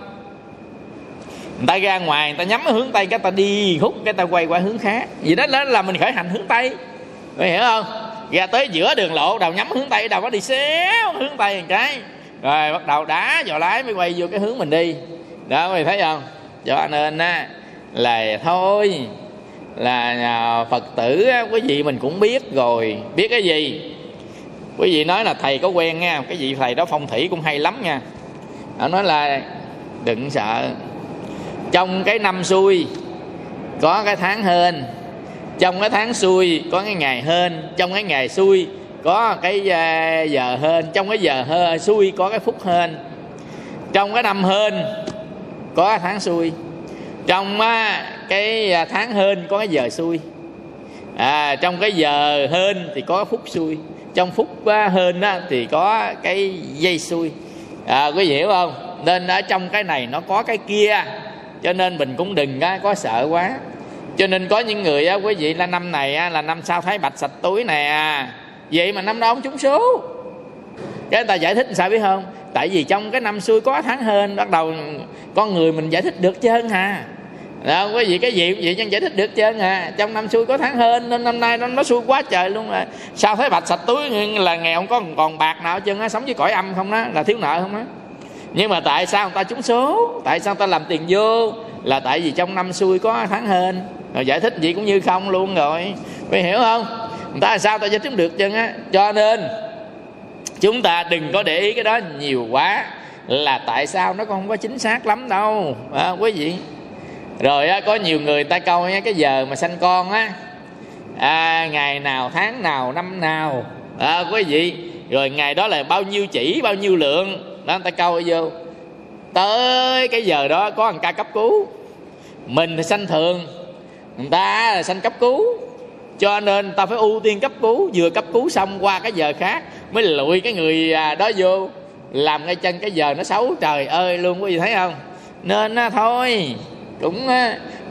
Người ta ra ngoài, người ta nhắm cái hướng tây, cái ta đi hút, cái ta quay qua hướng khác. Vì đó là mình khởi hành hướng tây. Mày hiểu không? Ra tới giữa đường lộ, đầu nhắm hướng tây, đầu nó đi xéo hướng tây một cái. Rồi bắt đầu đá vào lái mới quay vô cái hướng mình đi. Đó mày thấy không? Cho nên á, là thôi là à, phật tử quý vị mình cũng biết rồi. Biết cái gì? Quý vị nói là thầy có quen nha cái vị thầy đó phong thủy cũng hay lắm nha. Nó nói là, đừng sợ. Trong cái năm xuôi, có cái tháng hên. Trong cái tháng xuôi, có cái ngày hên. Trong cái ngày xuôi, có cái à, giờ hên. Trong cái giờ hên xuôi có cái phút hên. Trong cái năm hên, có cái tháng xuôi trong cái à, tháng hên có cái giờ xui. À, trong cái giờ hên thì có phút xui. Trong phút hên á, thì có cái dây xui. À, quý vị hiểu không? Nên ở trong cái này nó có cái kia cho nên mình cũng đừng có sợ quá. Cho nên có những người á quý vị là năm này á, là năm sau thấy bạch sạch túi nè. Vậy mà năm đó ông trúng số. Cái người ta giải thích sao biết không? Tại vì trong cái năm xui có tháng hơn bắt đầu con người mình giải thích được chứ hơn hà đâu quý vị cái gì vậy nhân giải thích được chưa à. Trong năm xuôi có tháng hơn nên năm nay nó nó xuôi quá trời luôn rồi. Sao thấy bạch sạch túi là nghèo không có còn bạc nào chân á sống với cõi âm không đó là thiếu nợ không á nhưng mà tại sao người ta trúng số? Tại sao người ta làm tiền vô? Là tại vì trong năm xuôi có tháng hơn rồi giải thích gì cũng như không luôn rồi. Quý hiểu không? Người ta sao ta giải thích được chân á. Cho nên chúng ta đừng có để ý cái đó nhiều quá là tại sao nó không có chính xác lắm đâu. À, quý vị? Rồi á, có nhiều người ta câu nha cái giờ mà sanh con á à, ngày nào tháng nào năm nào à, quý vị rồi ngày đó là bao nhiêu chỉ bao nhiêu lượng đó người ta câu vô. Tới cái giờ đó có thằng ca cấp cứu mình thì sanh thường người ta là sanh cấp cứu cho nên ta phải ưu tiên cấp cứu vừa cấp cứu xong qua cái giờ khác mới lụi cái người à, đó vô làm ngay chân cái giờ nó xấu trời ơi luôn quý vị thấy không? Nên á, thôi cũng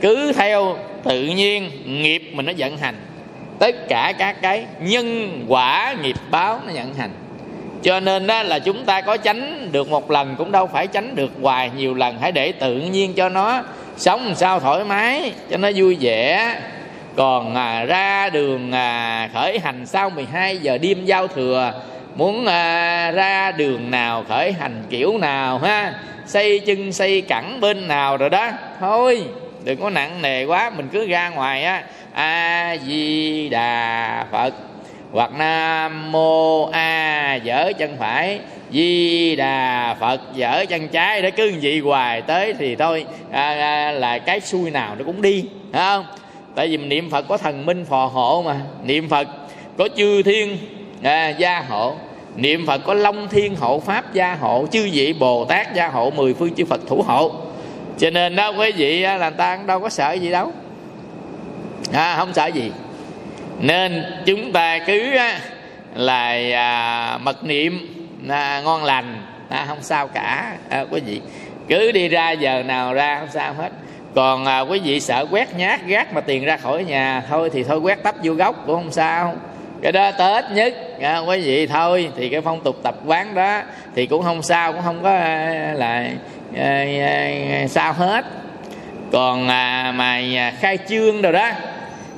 cứ theo tự nhiên nghiệp mình nó vận hành. Tất cả các cái nhân quả nghiệp báo nó vận hành. Cho nên đó là chúng ta có tránh được một lần cũng đâu phải tránh được hoài nhiều lần. Hãy để tự nhiên cho nó sống sao thoải mái cho nó vui vẻ. Còn à, ra đường à, khởi hành sau 12 giờ đêm giao thừa muốn à, ra đường nào khởi hành kiểu nào ha xây chân xây cẳng bên nào rồi đó. Thôi. Đừng có nặng nề quá mình cứ ra ngoài á. A di đà phật. Hoặc nam mô a dở chân phải. Di đà phật dở chân trái. Để cứ vậy hoài tới thì thôi. À, à, là cái xuôi nào nó cũng đi phải không? Tại vì mình niệm phật có thần minh phò hộ mà. Niệm phật có chư thiên à, gia hộ niệm phật có long thiên hộ pháp gia hộ chư vị bồ tát gia hộ mười phương chư phật thủ hộ. Cho nên đó quý vị là người ta đâu có sợ gì đâu. À, không sợ gì. Nên chúng ta cứ là à, mật niệm à, ngon lành. À, không sao cả à, quý vị. Cứ đi ra giờ nào ra không sao hết. Còn à, quý vị sợ quét nhát gác mà tiền ra khỏi nhà thôi thì thôi quét tấp vô gốc cũng không sao cái đó tết nhất à, quý vị thôi. Thì cái phong tục tập quán đó thì cũng không sao cũng không có ờ, là à, à, sao hết. Còn à, mà à, khai trương rồi đó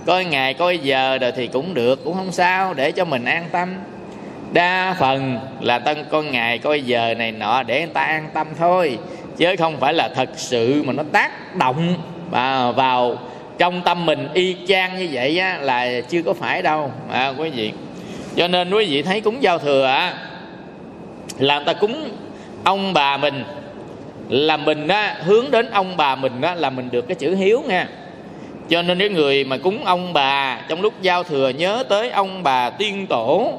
coi ngày coi giờ rồi thì cũng được cũng không sao để cho mình an tâm. Đa phần là tân con ngày coi giờ này nọ để người ta an tâm thôi chứ không phải là thật sự mà nó tác động vào, vào trong tâm mình y chang như vậy á, là chưa có phải đâu. À, quý vị. Cho nên quý vị thấy cúng giao thừa á, người ta cúng ông bà mình là mình á, hướng đến ông bà mình á, là mình được cái chữ hiếu nha. Cho nên cái người mà cúng ông bà trong lúc giao thừa nhớ tới ông bà tiên tổ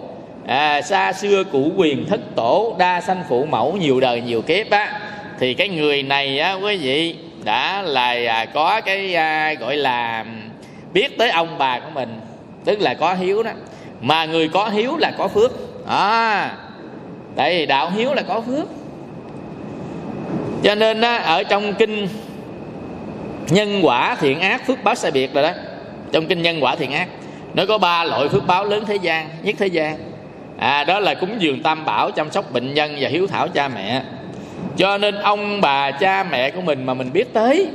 à, xa xưa cụ quyền thất tổ đa sanh phụ mẫu nhiều đời nhiều kiếp á thì cái người này á quý vị đã là à, có cái à, gọi là biết tới ông bà của mình tức là có hiếu đó. Mà người có hiếu là có phước. À, tại vì đạo hiếu là có phước. Cho nên á, ở trong kinh nhân quả thiện ác phước báo sai biệt rồi đó trong kinh nhân quả thiện ác nó có ba loại phước báo lớn thế gian nhất thế gian. À đó là cúng dường tam bảo chăm sóc bệnh nhân và hiếu thảo cha mẹ cho nên ông bà cha mẹ của mình mà mình biết tới.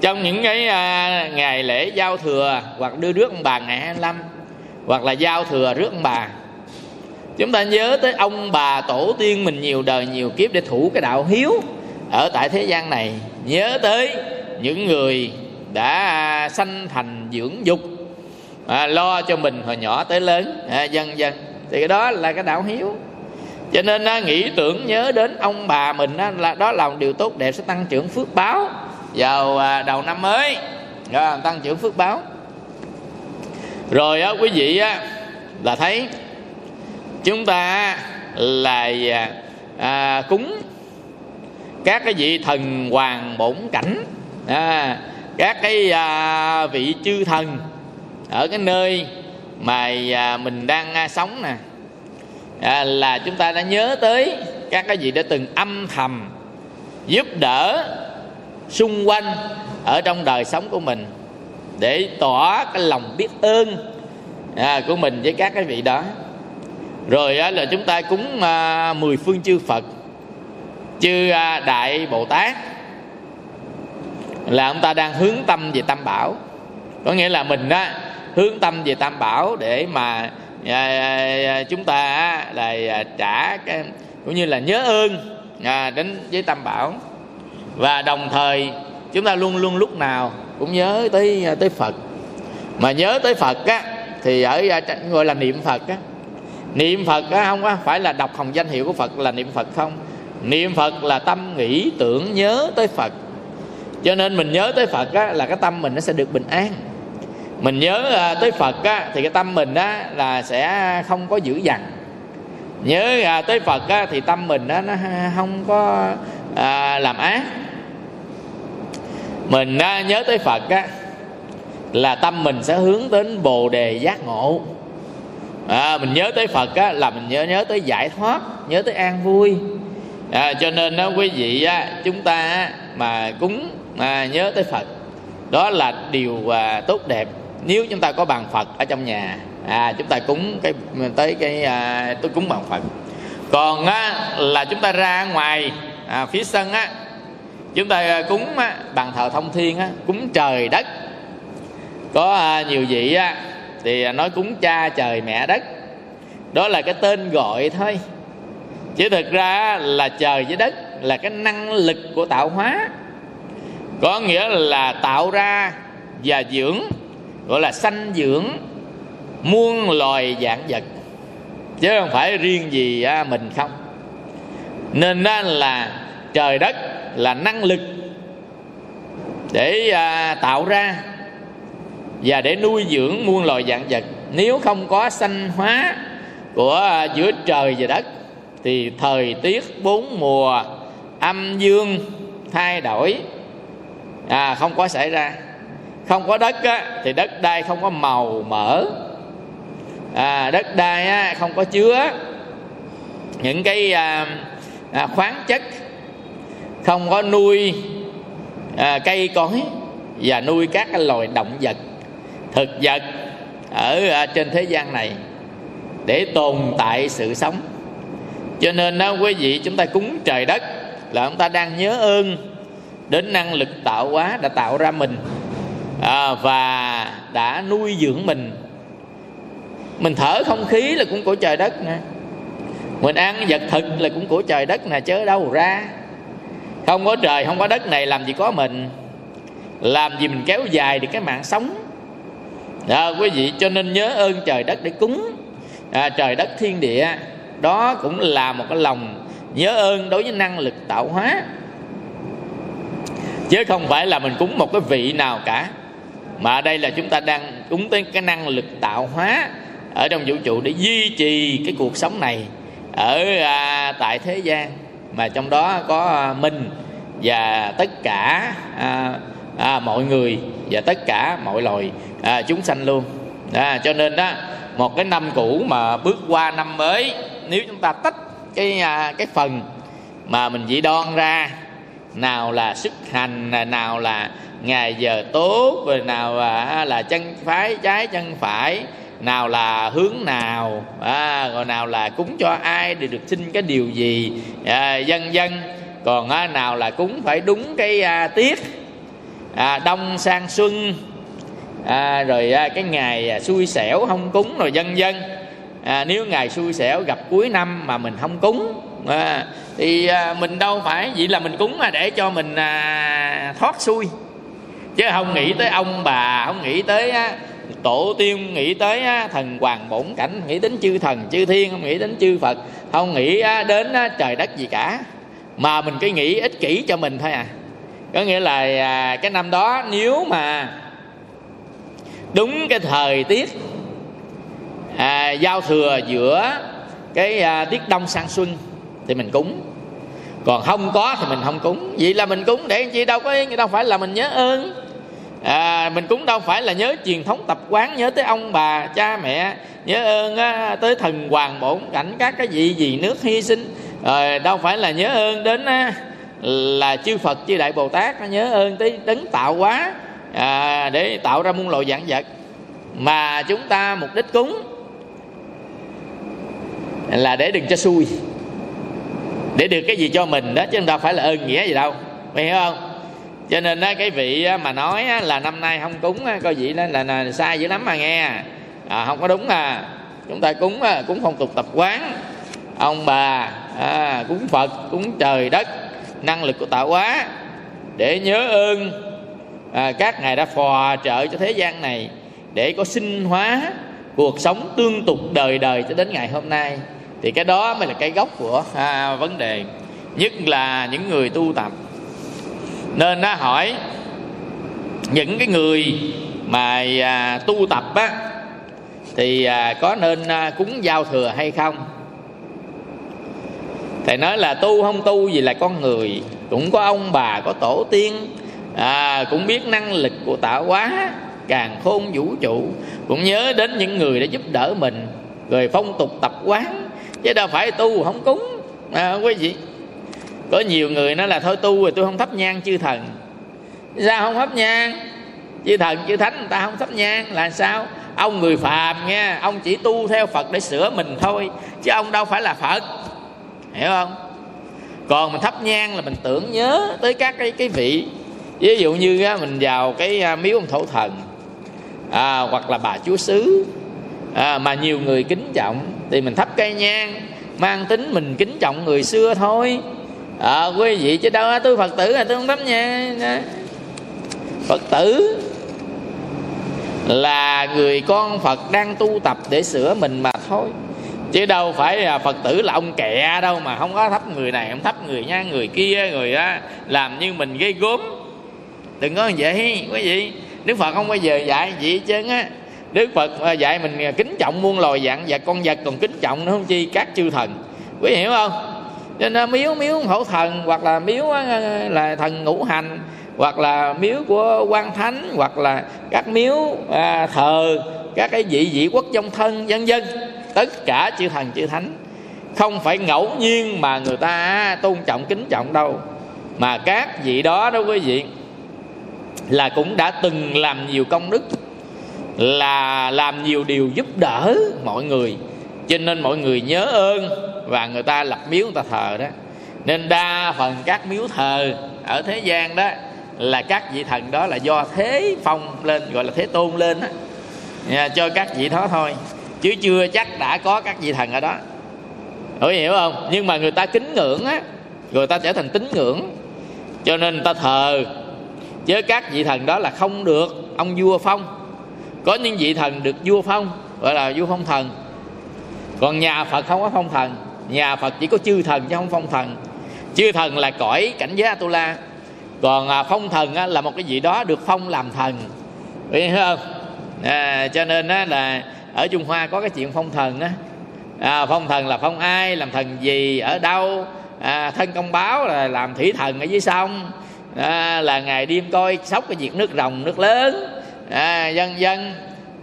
Trong những cái à, ngày lễ giao thừa hoặc đưa rước ông bà ngày 25 hoặc là giao thừa rước ông bà chúng ta nhớ tới ông bà tổ tiên mình nhiều đời nhiều kiếp để thủ cái đạo hiếu ở tại thế gian này. Nhớ tới những người đã sanh thành dưỡng dục à, lo cho mình hồi nhỏ tới lớn à, dần dần. Thì cái đó là cái đạo hiếu cho nên á, nghĩ tưởng nhớ đến ông bà mình á, là đó là một điều tốt đẹp sẽ tăng trưởng phước báo vào à, đầu năm mới. Đó, tăng trưởng phước báo. Rồi á, quý vị á, là thấy chúng ta là à, à, cúng các cái vị thần hoàng bổn cảnh à, các cái à, vị chư thần ở cái nơi mà à, mình đang à, sống nè à, là chúng ta đã nhớ tới các cái gì đã từng âm thầm giúp đỡ xung quanh ở trong đời sống của mình để tỏ cái lòng biết ơn à, của mình với các cái vị đó. Rồi á, là chúng ta cúng à, mười phương chư phật chư à, đại bồ tát. Là ông ta đang hướng tâm về tam bảo. Có nghĩa là mình á hướng tâm về tam bảo để mà à, à, chúng ta là à, trả cái cũng như là nhớ ơn à, đến với tam bảo. Và đồng thời chúng ta luôn luôn lúc nào cũng nhớ tới à, tới phật. Mà nhớ tới phật á thì ở à, gọi là niệm phật á. Niệm phật á không á phải là đọc hồng danh hiệu của phật là niệm phật không. Niệm phật là tâm nghĩ tưởng nhớ tới phật. Cho nên mình nhớ tới phật á, là cái tâm mình nó sẽ được bình an mình nhớ à, tới phật á, thì cái tâm mình á, là sẽ không có dữ dằn. Nhớ à, tới phật á, thì tâm mình á, nó không có à, làm ác. Mình á, nhớ tới phật á, là tâm mình sẽ hướng đến bồ đề giác ngộ. À, mình nhớ tới phật á, là mình nhớ nhớ tới giải thoát nhớ tới an vui. À, cho nên đó quý vị á, chúng ta á, mà cúng à, nhớ tới phật đó là điều à, tốt đẹp nếu chúng ta có bàn phật ở trong nhà à, chúng ta cúng cái tới cái à, tôi cúng bàn phật. Còn á, là chúng ta ra ngoài à, phía sân á chúng ta à, cúng á, bàn thờ thông thiên á, cúng trời đất. Có à, nhiều vị á, thì à, nói cúng cha trời mẹ đất. Đó là cái tên gọi thôi. Chứ thực ra là trời với đất là cái năng lực của tạo hóa. Có nghĩa là tạo ra và dưỡng gọi là sanh dưỡng muôn loài dạng vật. Chứ không phải riêng gì à, mình không. Nên đó là trời đất là năng lực để à, tạo ra và để nuôi dưỡng muôn loài dạng vật. Nếu không có sanh hóa của à, giữa trời và đất thì thời tiết bốn mùa âm dương thay đổi à, không có xảy ra không có đất á, thì đất đai không có màu mỡ. À, đất đai á, không có chứa. Những cái à, à, khoáng chất không có nuôi à, cây cối và nuôi các cái loài động vật thực vật ở à, trên thế gian này để tồn tại sự sống. Cho nên đó quý vị chúng ta cúng trời đất là chúng ta đang nhớ ơn đến năng lực tạo hóa đã tạo ra mình à, và đã nuôi dưỡng mình. Mình thở không khí là cũng của trời đất nè. Mình ăn vật thực là cũng của trời đất nè chớ đâu ra. Không có trời không có đất này làm gì có mình. Làm gì mình kéo dài được cái mạng sống. À, quý vị cho nên nhớ ơn trời đất để cúng. À, trời đất thiên địa đó cũng là một cái lòng nhớ ơn đối với năng lực tạo hóa. Chứ không phải là mình cúng một cái vị nào cả mà ở đây là chúng ta đang đúng tới cái năng lực tạo hóa ở trong vũ trụ để duy trì cái cuộc sống này ở à, tại thế gian. Mà trong đó có à, mình và tất cả à, à, mọi người và tất cả mọi loài à, chúng sanh luôn. À, cho nên đó một cái năm cũ mà bước qua năm mới nếu chúng ta tách cái à, cái phần mà mình chỉ đoan ra nào là sức hành nào là ngày giờ tốt rồi nào là, là chân phái trái chân phải nào là hướng nào à, rồi nào là cúng cho ai để được xin cái điều gì à, dân dân còn à, nào là cúng phải đúng cái à, tiết à, đông sang xuân à, rồi à, cái ngày à, xui xẻo không cúng rồi dân dân à, nếu ngày xui xẻo gặp cuối năm mà mình không cúng à, thì à, mình đâu phải vậy là mình cúng mà để cho mình à, thoát xui. Chứ không nghĩ tới ông bà không nghĩ tới á, tổ tiên nghĩ tới á, thần hoàng bổn cảnh nghĩ đến chư thần chư thiên không nghĩ đến chư phật không nghĩ á, đến á, trời đất gì cả. Mà mình cứ nghĩ ích kỷ cho mình thôi à. Có nghĩa là à, cái năm đó nếu mà đúng cái thời tiết à, giao thừa giữa cái à, tiết đông sang xuân thì mình cúng. Còn không có thì mình không cúng. Vậy là mình cúng để chi? Đâu có đâu phải là mình nhớ ơn. À, mình cúng đâu phải là nhớ truyền thống tập quán nhớ tới ông bà cha mẹ nhớ ơn á, tới thần hoàng bổn cảnh các cái vị gì nước hy sinh. Rồi đâu phải là nhớ ơn đến á, là chư phật chư đại bồ tát nhớ ơn tới đấng tạo hóa à, để tạo ra muôn loài dạng vật. Mà chúng ta mục đích cúng là để đừng cho xui. Để được cái gì cho mình đó chứ không đâu phải là ơn nghĩa gì đâu. Mày hiểu không? Cho nên đó cái vị mà nói là năm nay không cúng coi vị đó là, là sai dữ lắm mà nghe. À, không có đúng à. Chúng ta cúng cúng phong tục tập quán. Ông bà à, cúng phật cúng trời đất năng lực của tạo hóa. Để nhớ ơn à, các ngài đã phò trợ cho thế gian này. Để có sinh hóa cuộc sống tương tục đời đời cho đến ngày hôm nay thì cái đó mới là cái gốc của à, vấn đề. Nhất là những người tu tập. Nên nó hỏi những cái người mà à, tu tập á thì à, có nên à, cúng giao thừa hay không? Thầy nói là tu không tu gì là con người. Cũng có ông bà có tổ tiên. À, cũng biết năng lực của tạo hóa càng khôn vũ trụ. Cũng nhớ đến những người đã giúp đỡ mình. Rồi phong tục tập quán chứ đâu phải tu không cúng. À, quý vị có nhiều người nói là thôi tu rồi tôi không thắp nhang chư thần. Sao không thắp nhang? Chư thần chư thánh người ta không thắp nhang là sao? Ông người phàm nha ông chỉ tu theo phật để sửa mình thôi chứ ông đâu phải là phật. Hiểu không? Còn mình thắp nhang là mình tưởng nhớ tới các cái cái vị. Ví dụ như á, mình vào cái à, miếu ông thổ thần à, hoặc là bà chúa xứ à, mà nhiều người kính trọng thì mình thắp cây nhang mang tính mình kính trọng người xưa thôi. À, quý vị chứ đâu tôi phật tử là tôi không thắp nhang phật tử là người con phật đang tu tập để sửa mình mà thôi. Chứ đâu phải là phật tử là ông kẹ đâu mà không có thắp người này không thắp người nha người kia người đó làm như mình gây gốm. Đừng có vậy quý vị. Đức phật không bao giờ dạy gì chứ á đức phật à, dạy mình à, kính trọng muôn loài dạng và con vật còn kính trọng nữa không chi các chư thần. Quý vị hiểu không? Cho nên miếu miếu hổ thần hoặc là miếu à, là thần ngũ hành hoặc là miếu của quan thánh hoặc là các miếu à, thờ các cái vị vị quốc trong thân vân dân tất cả chư thần chư thánh. Không phải ngẫu nhiên mà người ta tôn trọng kính trọng đâu. Mà các vị đó đó quý vị là cũng đã từng làm nhiều công đức là làm nhiều điều giúp đỡ mọi người. Cho nên mọi người nhớ ơn và người ta lập miếu người ta thờ đó. Nên đa phần các miếu thờ ở thế gian đó là các vị thần đó là do thế phong lên gọi là thế tôn lên đó. Nhà, cho các vị đó thôi. Chứ chưa chắc đã có các vị thần ở đó. Hiểu hiểu không? Nhưng mà người ta kính ngưỡng á người ta trở thành tín ngưỡng. Cho nên người ta thờ. Chứ các vị thần đó là không được ông vua phong có những vị thần được vua phong gọi là vua phong thần. Còn nhà phật không có phong thần. Nhà phật chỉ có chư thần chứ không phong thần. Chư thần là cõi cảnh giới atula. Còn à, phong thần à, là một cái gì đó được phong làm thần. Biết không? À, cho nên á, là ở trung hoa có cái chuyện phong thần á. À, phong thần là phong ai làm thần gì ở đâu? À, thân công báo là làm thủy thần ở dưới sông. À, là ngày đêm coi sóc cái việc nước rồng nước lớn à, dân dân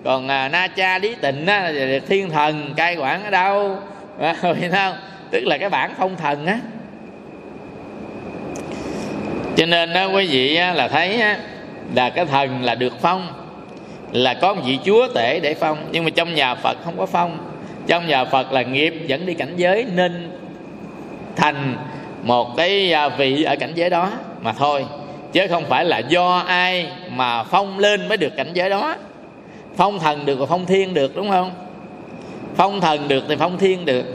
còn à, na cha lý tịnh á, thiên thần cai quản ở đâu? À, không? Tức là cái bản phong thần á. Cho nên đó quý vị á, là thấy á, là cái thần là được phong là có một vị chúa tể để phong. Nhưng mà trong nhà phật không có phong. Trong nhà phật là nghiệp dẫn đi cảnh giới nên thành một cái à, vị ở cảnh giới đó mà thôi chứ không phải là do ai mà phong lên mới được cảnh giới đó. Phong thần được và phong thiên được đúng không? Phong thần được thì phong thiên được.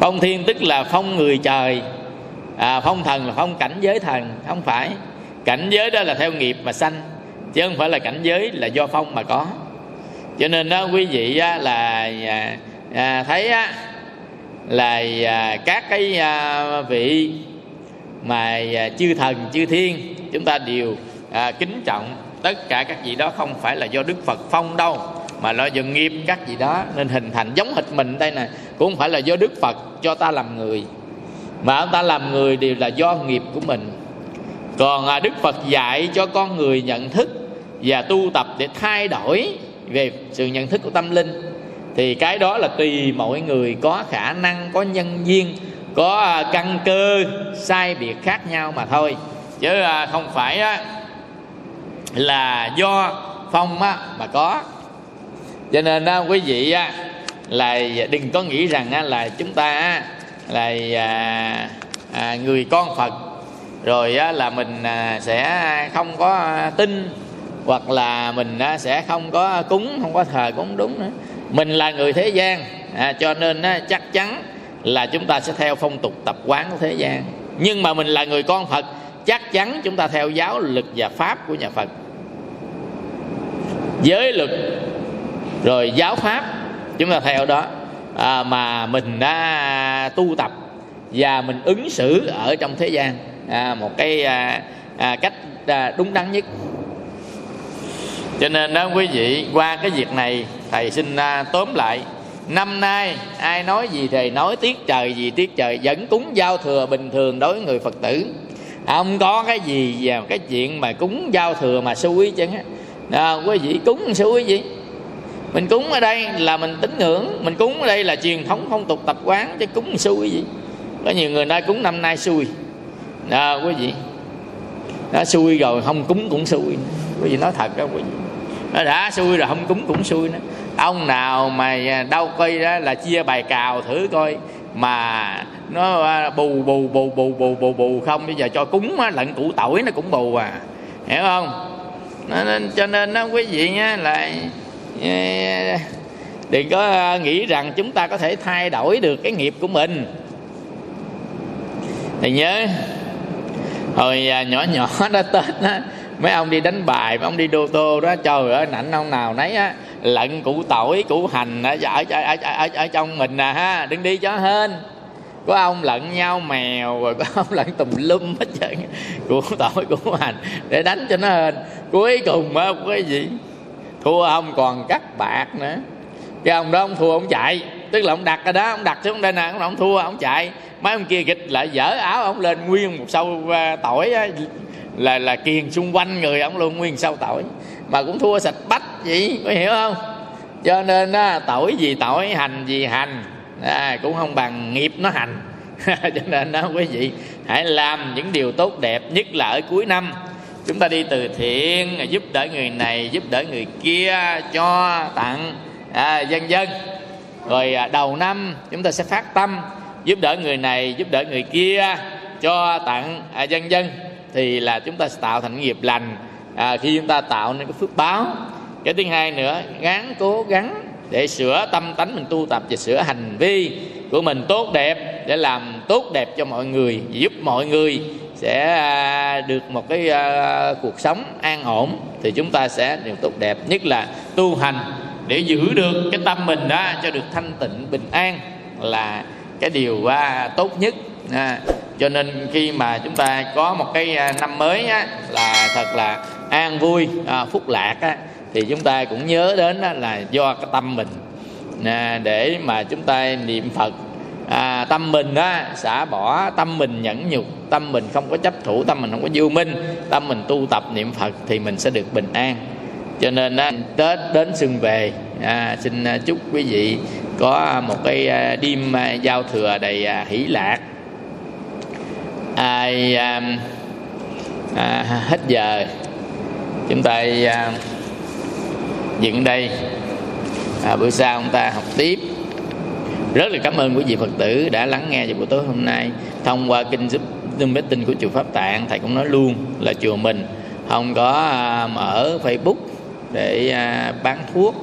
Phong thiên tức là phong người trời. À, phong thần là phong cảnh giới thần không phải. Cảnh giới đó là theo nghiệp mà sanh chứ không phải là cảnh giới là do phong mà có. Cho nên đó quý vị á, là à, à, thấy á, là à, các cái à, vị mà à, chư thần chư thiên chúng ta đều à, kính trọng tất cả các vị đó không phải là do đức phật phong đâu mà lo do nghiệp các vị đó nên hình thành giống hệt mình đây nè cũng không phải là do đức phật cho ta làm người. Mà ông ta làm người đều là do nghiệp của mình. Còn à, đức phật dạy cho con người nhận thức và tu tập để thay đổi về sự nhận thức của tâm linh thì cái đó là tùy mỗi người có khả năng có nhân duyên có à, căn cơ sai biệt khác nhau mà thôi. Chứ à, không phải là do phong mà có. Cho nên quý vị là đừng có nghĩ rằng là chúng ta là à, người con phật. Rồi là mình sẽ không có tin hoặc là mình sẽ không có cúng không có thờ cúng đúng nữa. Mình là người thế gian à, cho nên chắc chắn là chúng ta sẽ theo phong tục tập quán của thế gian. Nhưng mà mình là người con phật chắc chắn chúng ta theo giáo lực và pháp của nhà phật. Giới luật rồi giáo pháp chúng ta theo đó. À, mà mình đã tu tập và mình ứng xử ở trong thế gian. À, một cái à, à, cách à, đúng đắn nhất. Cho nên đó quý vị qua cái việc này thầy xin à, tóm lại năm nay ai nói gì thì nói tiết trời gì tiết trời vẫn cúng giao thừa bình thường đối với người phật tử. Không có cái gì vào cái chuyện mà cúng giao thừa mà xui chứ à, quý vị cúng xui gì? Mình cúng ở đây là mình tín ngưỡng mình cúng ở đây là truyền thống phong tục tập quán chứ cúng xui gì? Có nhiều người nói cúng năm nay xui. À, quý vị đã xui rồi không cúng cũng xui quý vị nói thật đó quý vị. Nó đã xui rồi không cúng cũng xui nữa ông nào mà à, đau coi đó là chia bài cào thử coi. Mà nó à, bù bù bù bù bù bù bù không, bây giờ cho cúng lận củ tỏi nó cũng bù à. Hiểu không? Nên cho nên đó quý vị nhá là đừng có à, nghĩ rằng chúng ta có thể thay đổi được cái nghiệp của mình. Thì nhớ, hồi nhỏ nhỏ đó, tết đó mấy ông đi đánh bài, mấy ông đi đô tô đó, trời ơi, nảnh ông nào nấy á lận củ tỏi củ hành ở, ở, ở, ở, ở trong mình à ha. Đừng đi cho hên. Có ông lận nhau mèo rồi có ông lận tùm lum hết trơn. Củ tỏi củ hành để đánh cho nó hên. Cuối cùng á cái gì? Thua ông còn cắt bạc nữa. Cái ông đó ông thua ông chạy. Tức là ông đặt ở đó ông đặt xuống đây nè ông thua ông chạy. Mấy ông kia kịch lại dở áo ông lên nguyên một sâu à, tỏi là là kiền xung quanh người ông luôn nguyên sâu tỏi mà cũng thua sạch bách vậy có hiểu không? Cho nên á, tội gì tội hành gì hành. À, cũng không bằng nghiệp nó hành. Cho nên đó quý vị hãy làm những điều tốt đẹp nhất là ở cuối năm. Chúng ta đi từ thiện giúp đỡ người này giúp đỡ người kia cho tặng à, dân dân. Rồi à, đầu năm chúng ta sẽ phát tâm giúp đỡ người này giúp đỡ người kia cho tặng à, dân dân. Thì là chúng ta sẽ tạo thành nghiệp lành à, khi chúng ta tạo nên cái phước báo. Cái thứ hai nữa gắng cố gắng để sửa tâm tánh mình tu tập và sửa hành vi của mình tốt đẹp để làm tốt đẹp cho mọi người giúp mọi người sẽ à, được một cái uh, cuộc sống an ổn thì chúng ta sẽ điều tốt đẹp. Nhất là tu hành để giữ được cái tâm mình đó cho được thanh tịnh bình an là cái điều uh, tốt nhất. À, cho nên khi mà chúng ta có một cái à, năm mới á, là thật là an vui à, phúc lạc á, thì chúng ta cũng nhớ đến á, là do cái tâm mình. À, để mà chúng ta niệm phật à, tâm mình á xả bỏ tâm mình nhẫn nhục tâm mình không có chấp thủ tâm mình không có vô minh tâm mình tu tập niệm phật thì mình sẽ được bình an. Cho nên á, tết đến xuân về à, xin à, chúc quý vị có một cái à, đêm giao thừa đầy hỷ lạc ai à, à, hết giờ chúng ta à, dựng đây. À, bữa sau chúng ta học tiếp. Rất là cảm ơn quý vị phật tử đã lắng nghe vào buổi tối hôm nay. Thông qua kinh giúp Zoom meeting của chùa Pháp Tạng thầy cũng nói luôn là chùa mình. Không có à, mở Facebook để à, bán thuốc.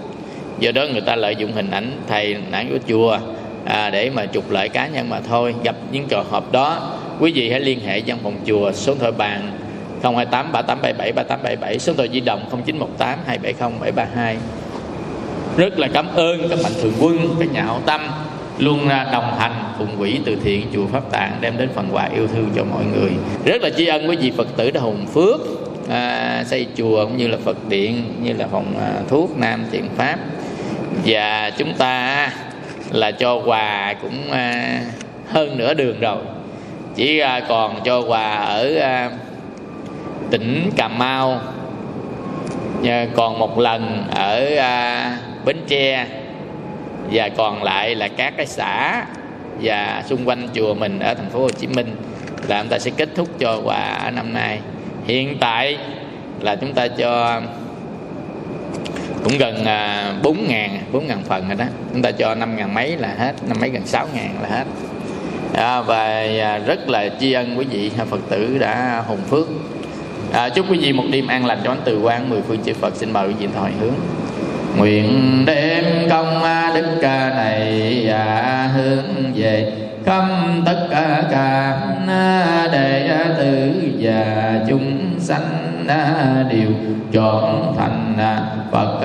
Do đó người ta lợi dụng hình ảnh thầy nãy của chùa à, để mà trục lợi cá nhân mà thôi. Gặp những trường hợp đó quý vị hãy liên hệ văn phòng chùa số điện thoại bàn 028 3877 3877 số điện thoại di động 0918 270 732 rất là cảm ơn các mạnh thường quân các nhà hảo tâm luôn à, đồng hành cùng quỹ từ thiện chùa Pháp Tạng đem đến phần quà yêu thương cho mọi người. Rất là tri ân quý vị Phật tử đã hùng phước à, xây chùa cũng như là Phật điện như là phòng à, thuốc Nam Thiện Pháp. Và chúng ta là cho quà cũng à, hơn nửa đường rồi chỉ à, còn cho quà ở à, tỉnh Cà Mau. Còn một lần ở à, Bến Tre. Và còn lại là các cái xã và xung quanh chùa mình ở thành phố Hồ Chí Minh là chúng ta sẽ kết thúc cho quà ở năm nay. Hiện tại là chúng ta cho cũng gần bốn ngàn bốn ngàn phần rồi đó. Chúng ta cho năm ngàn mấy là hết, năm mấy gần sáu ngàn là hết à, và à, rất là tri ân quý vị à, phật tử đã hùng phước. À, chúc quý vị một đêm an lành cho ánh từ quan mười phương chư phật. Xin mời quý vị thoại hướng. Nguyện đem công đức ca này à, hướng về khắp tất cả đệ tử và chúng sanh à, đều trọn thành Phật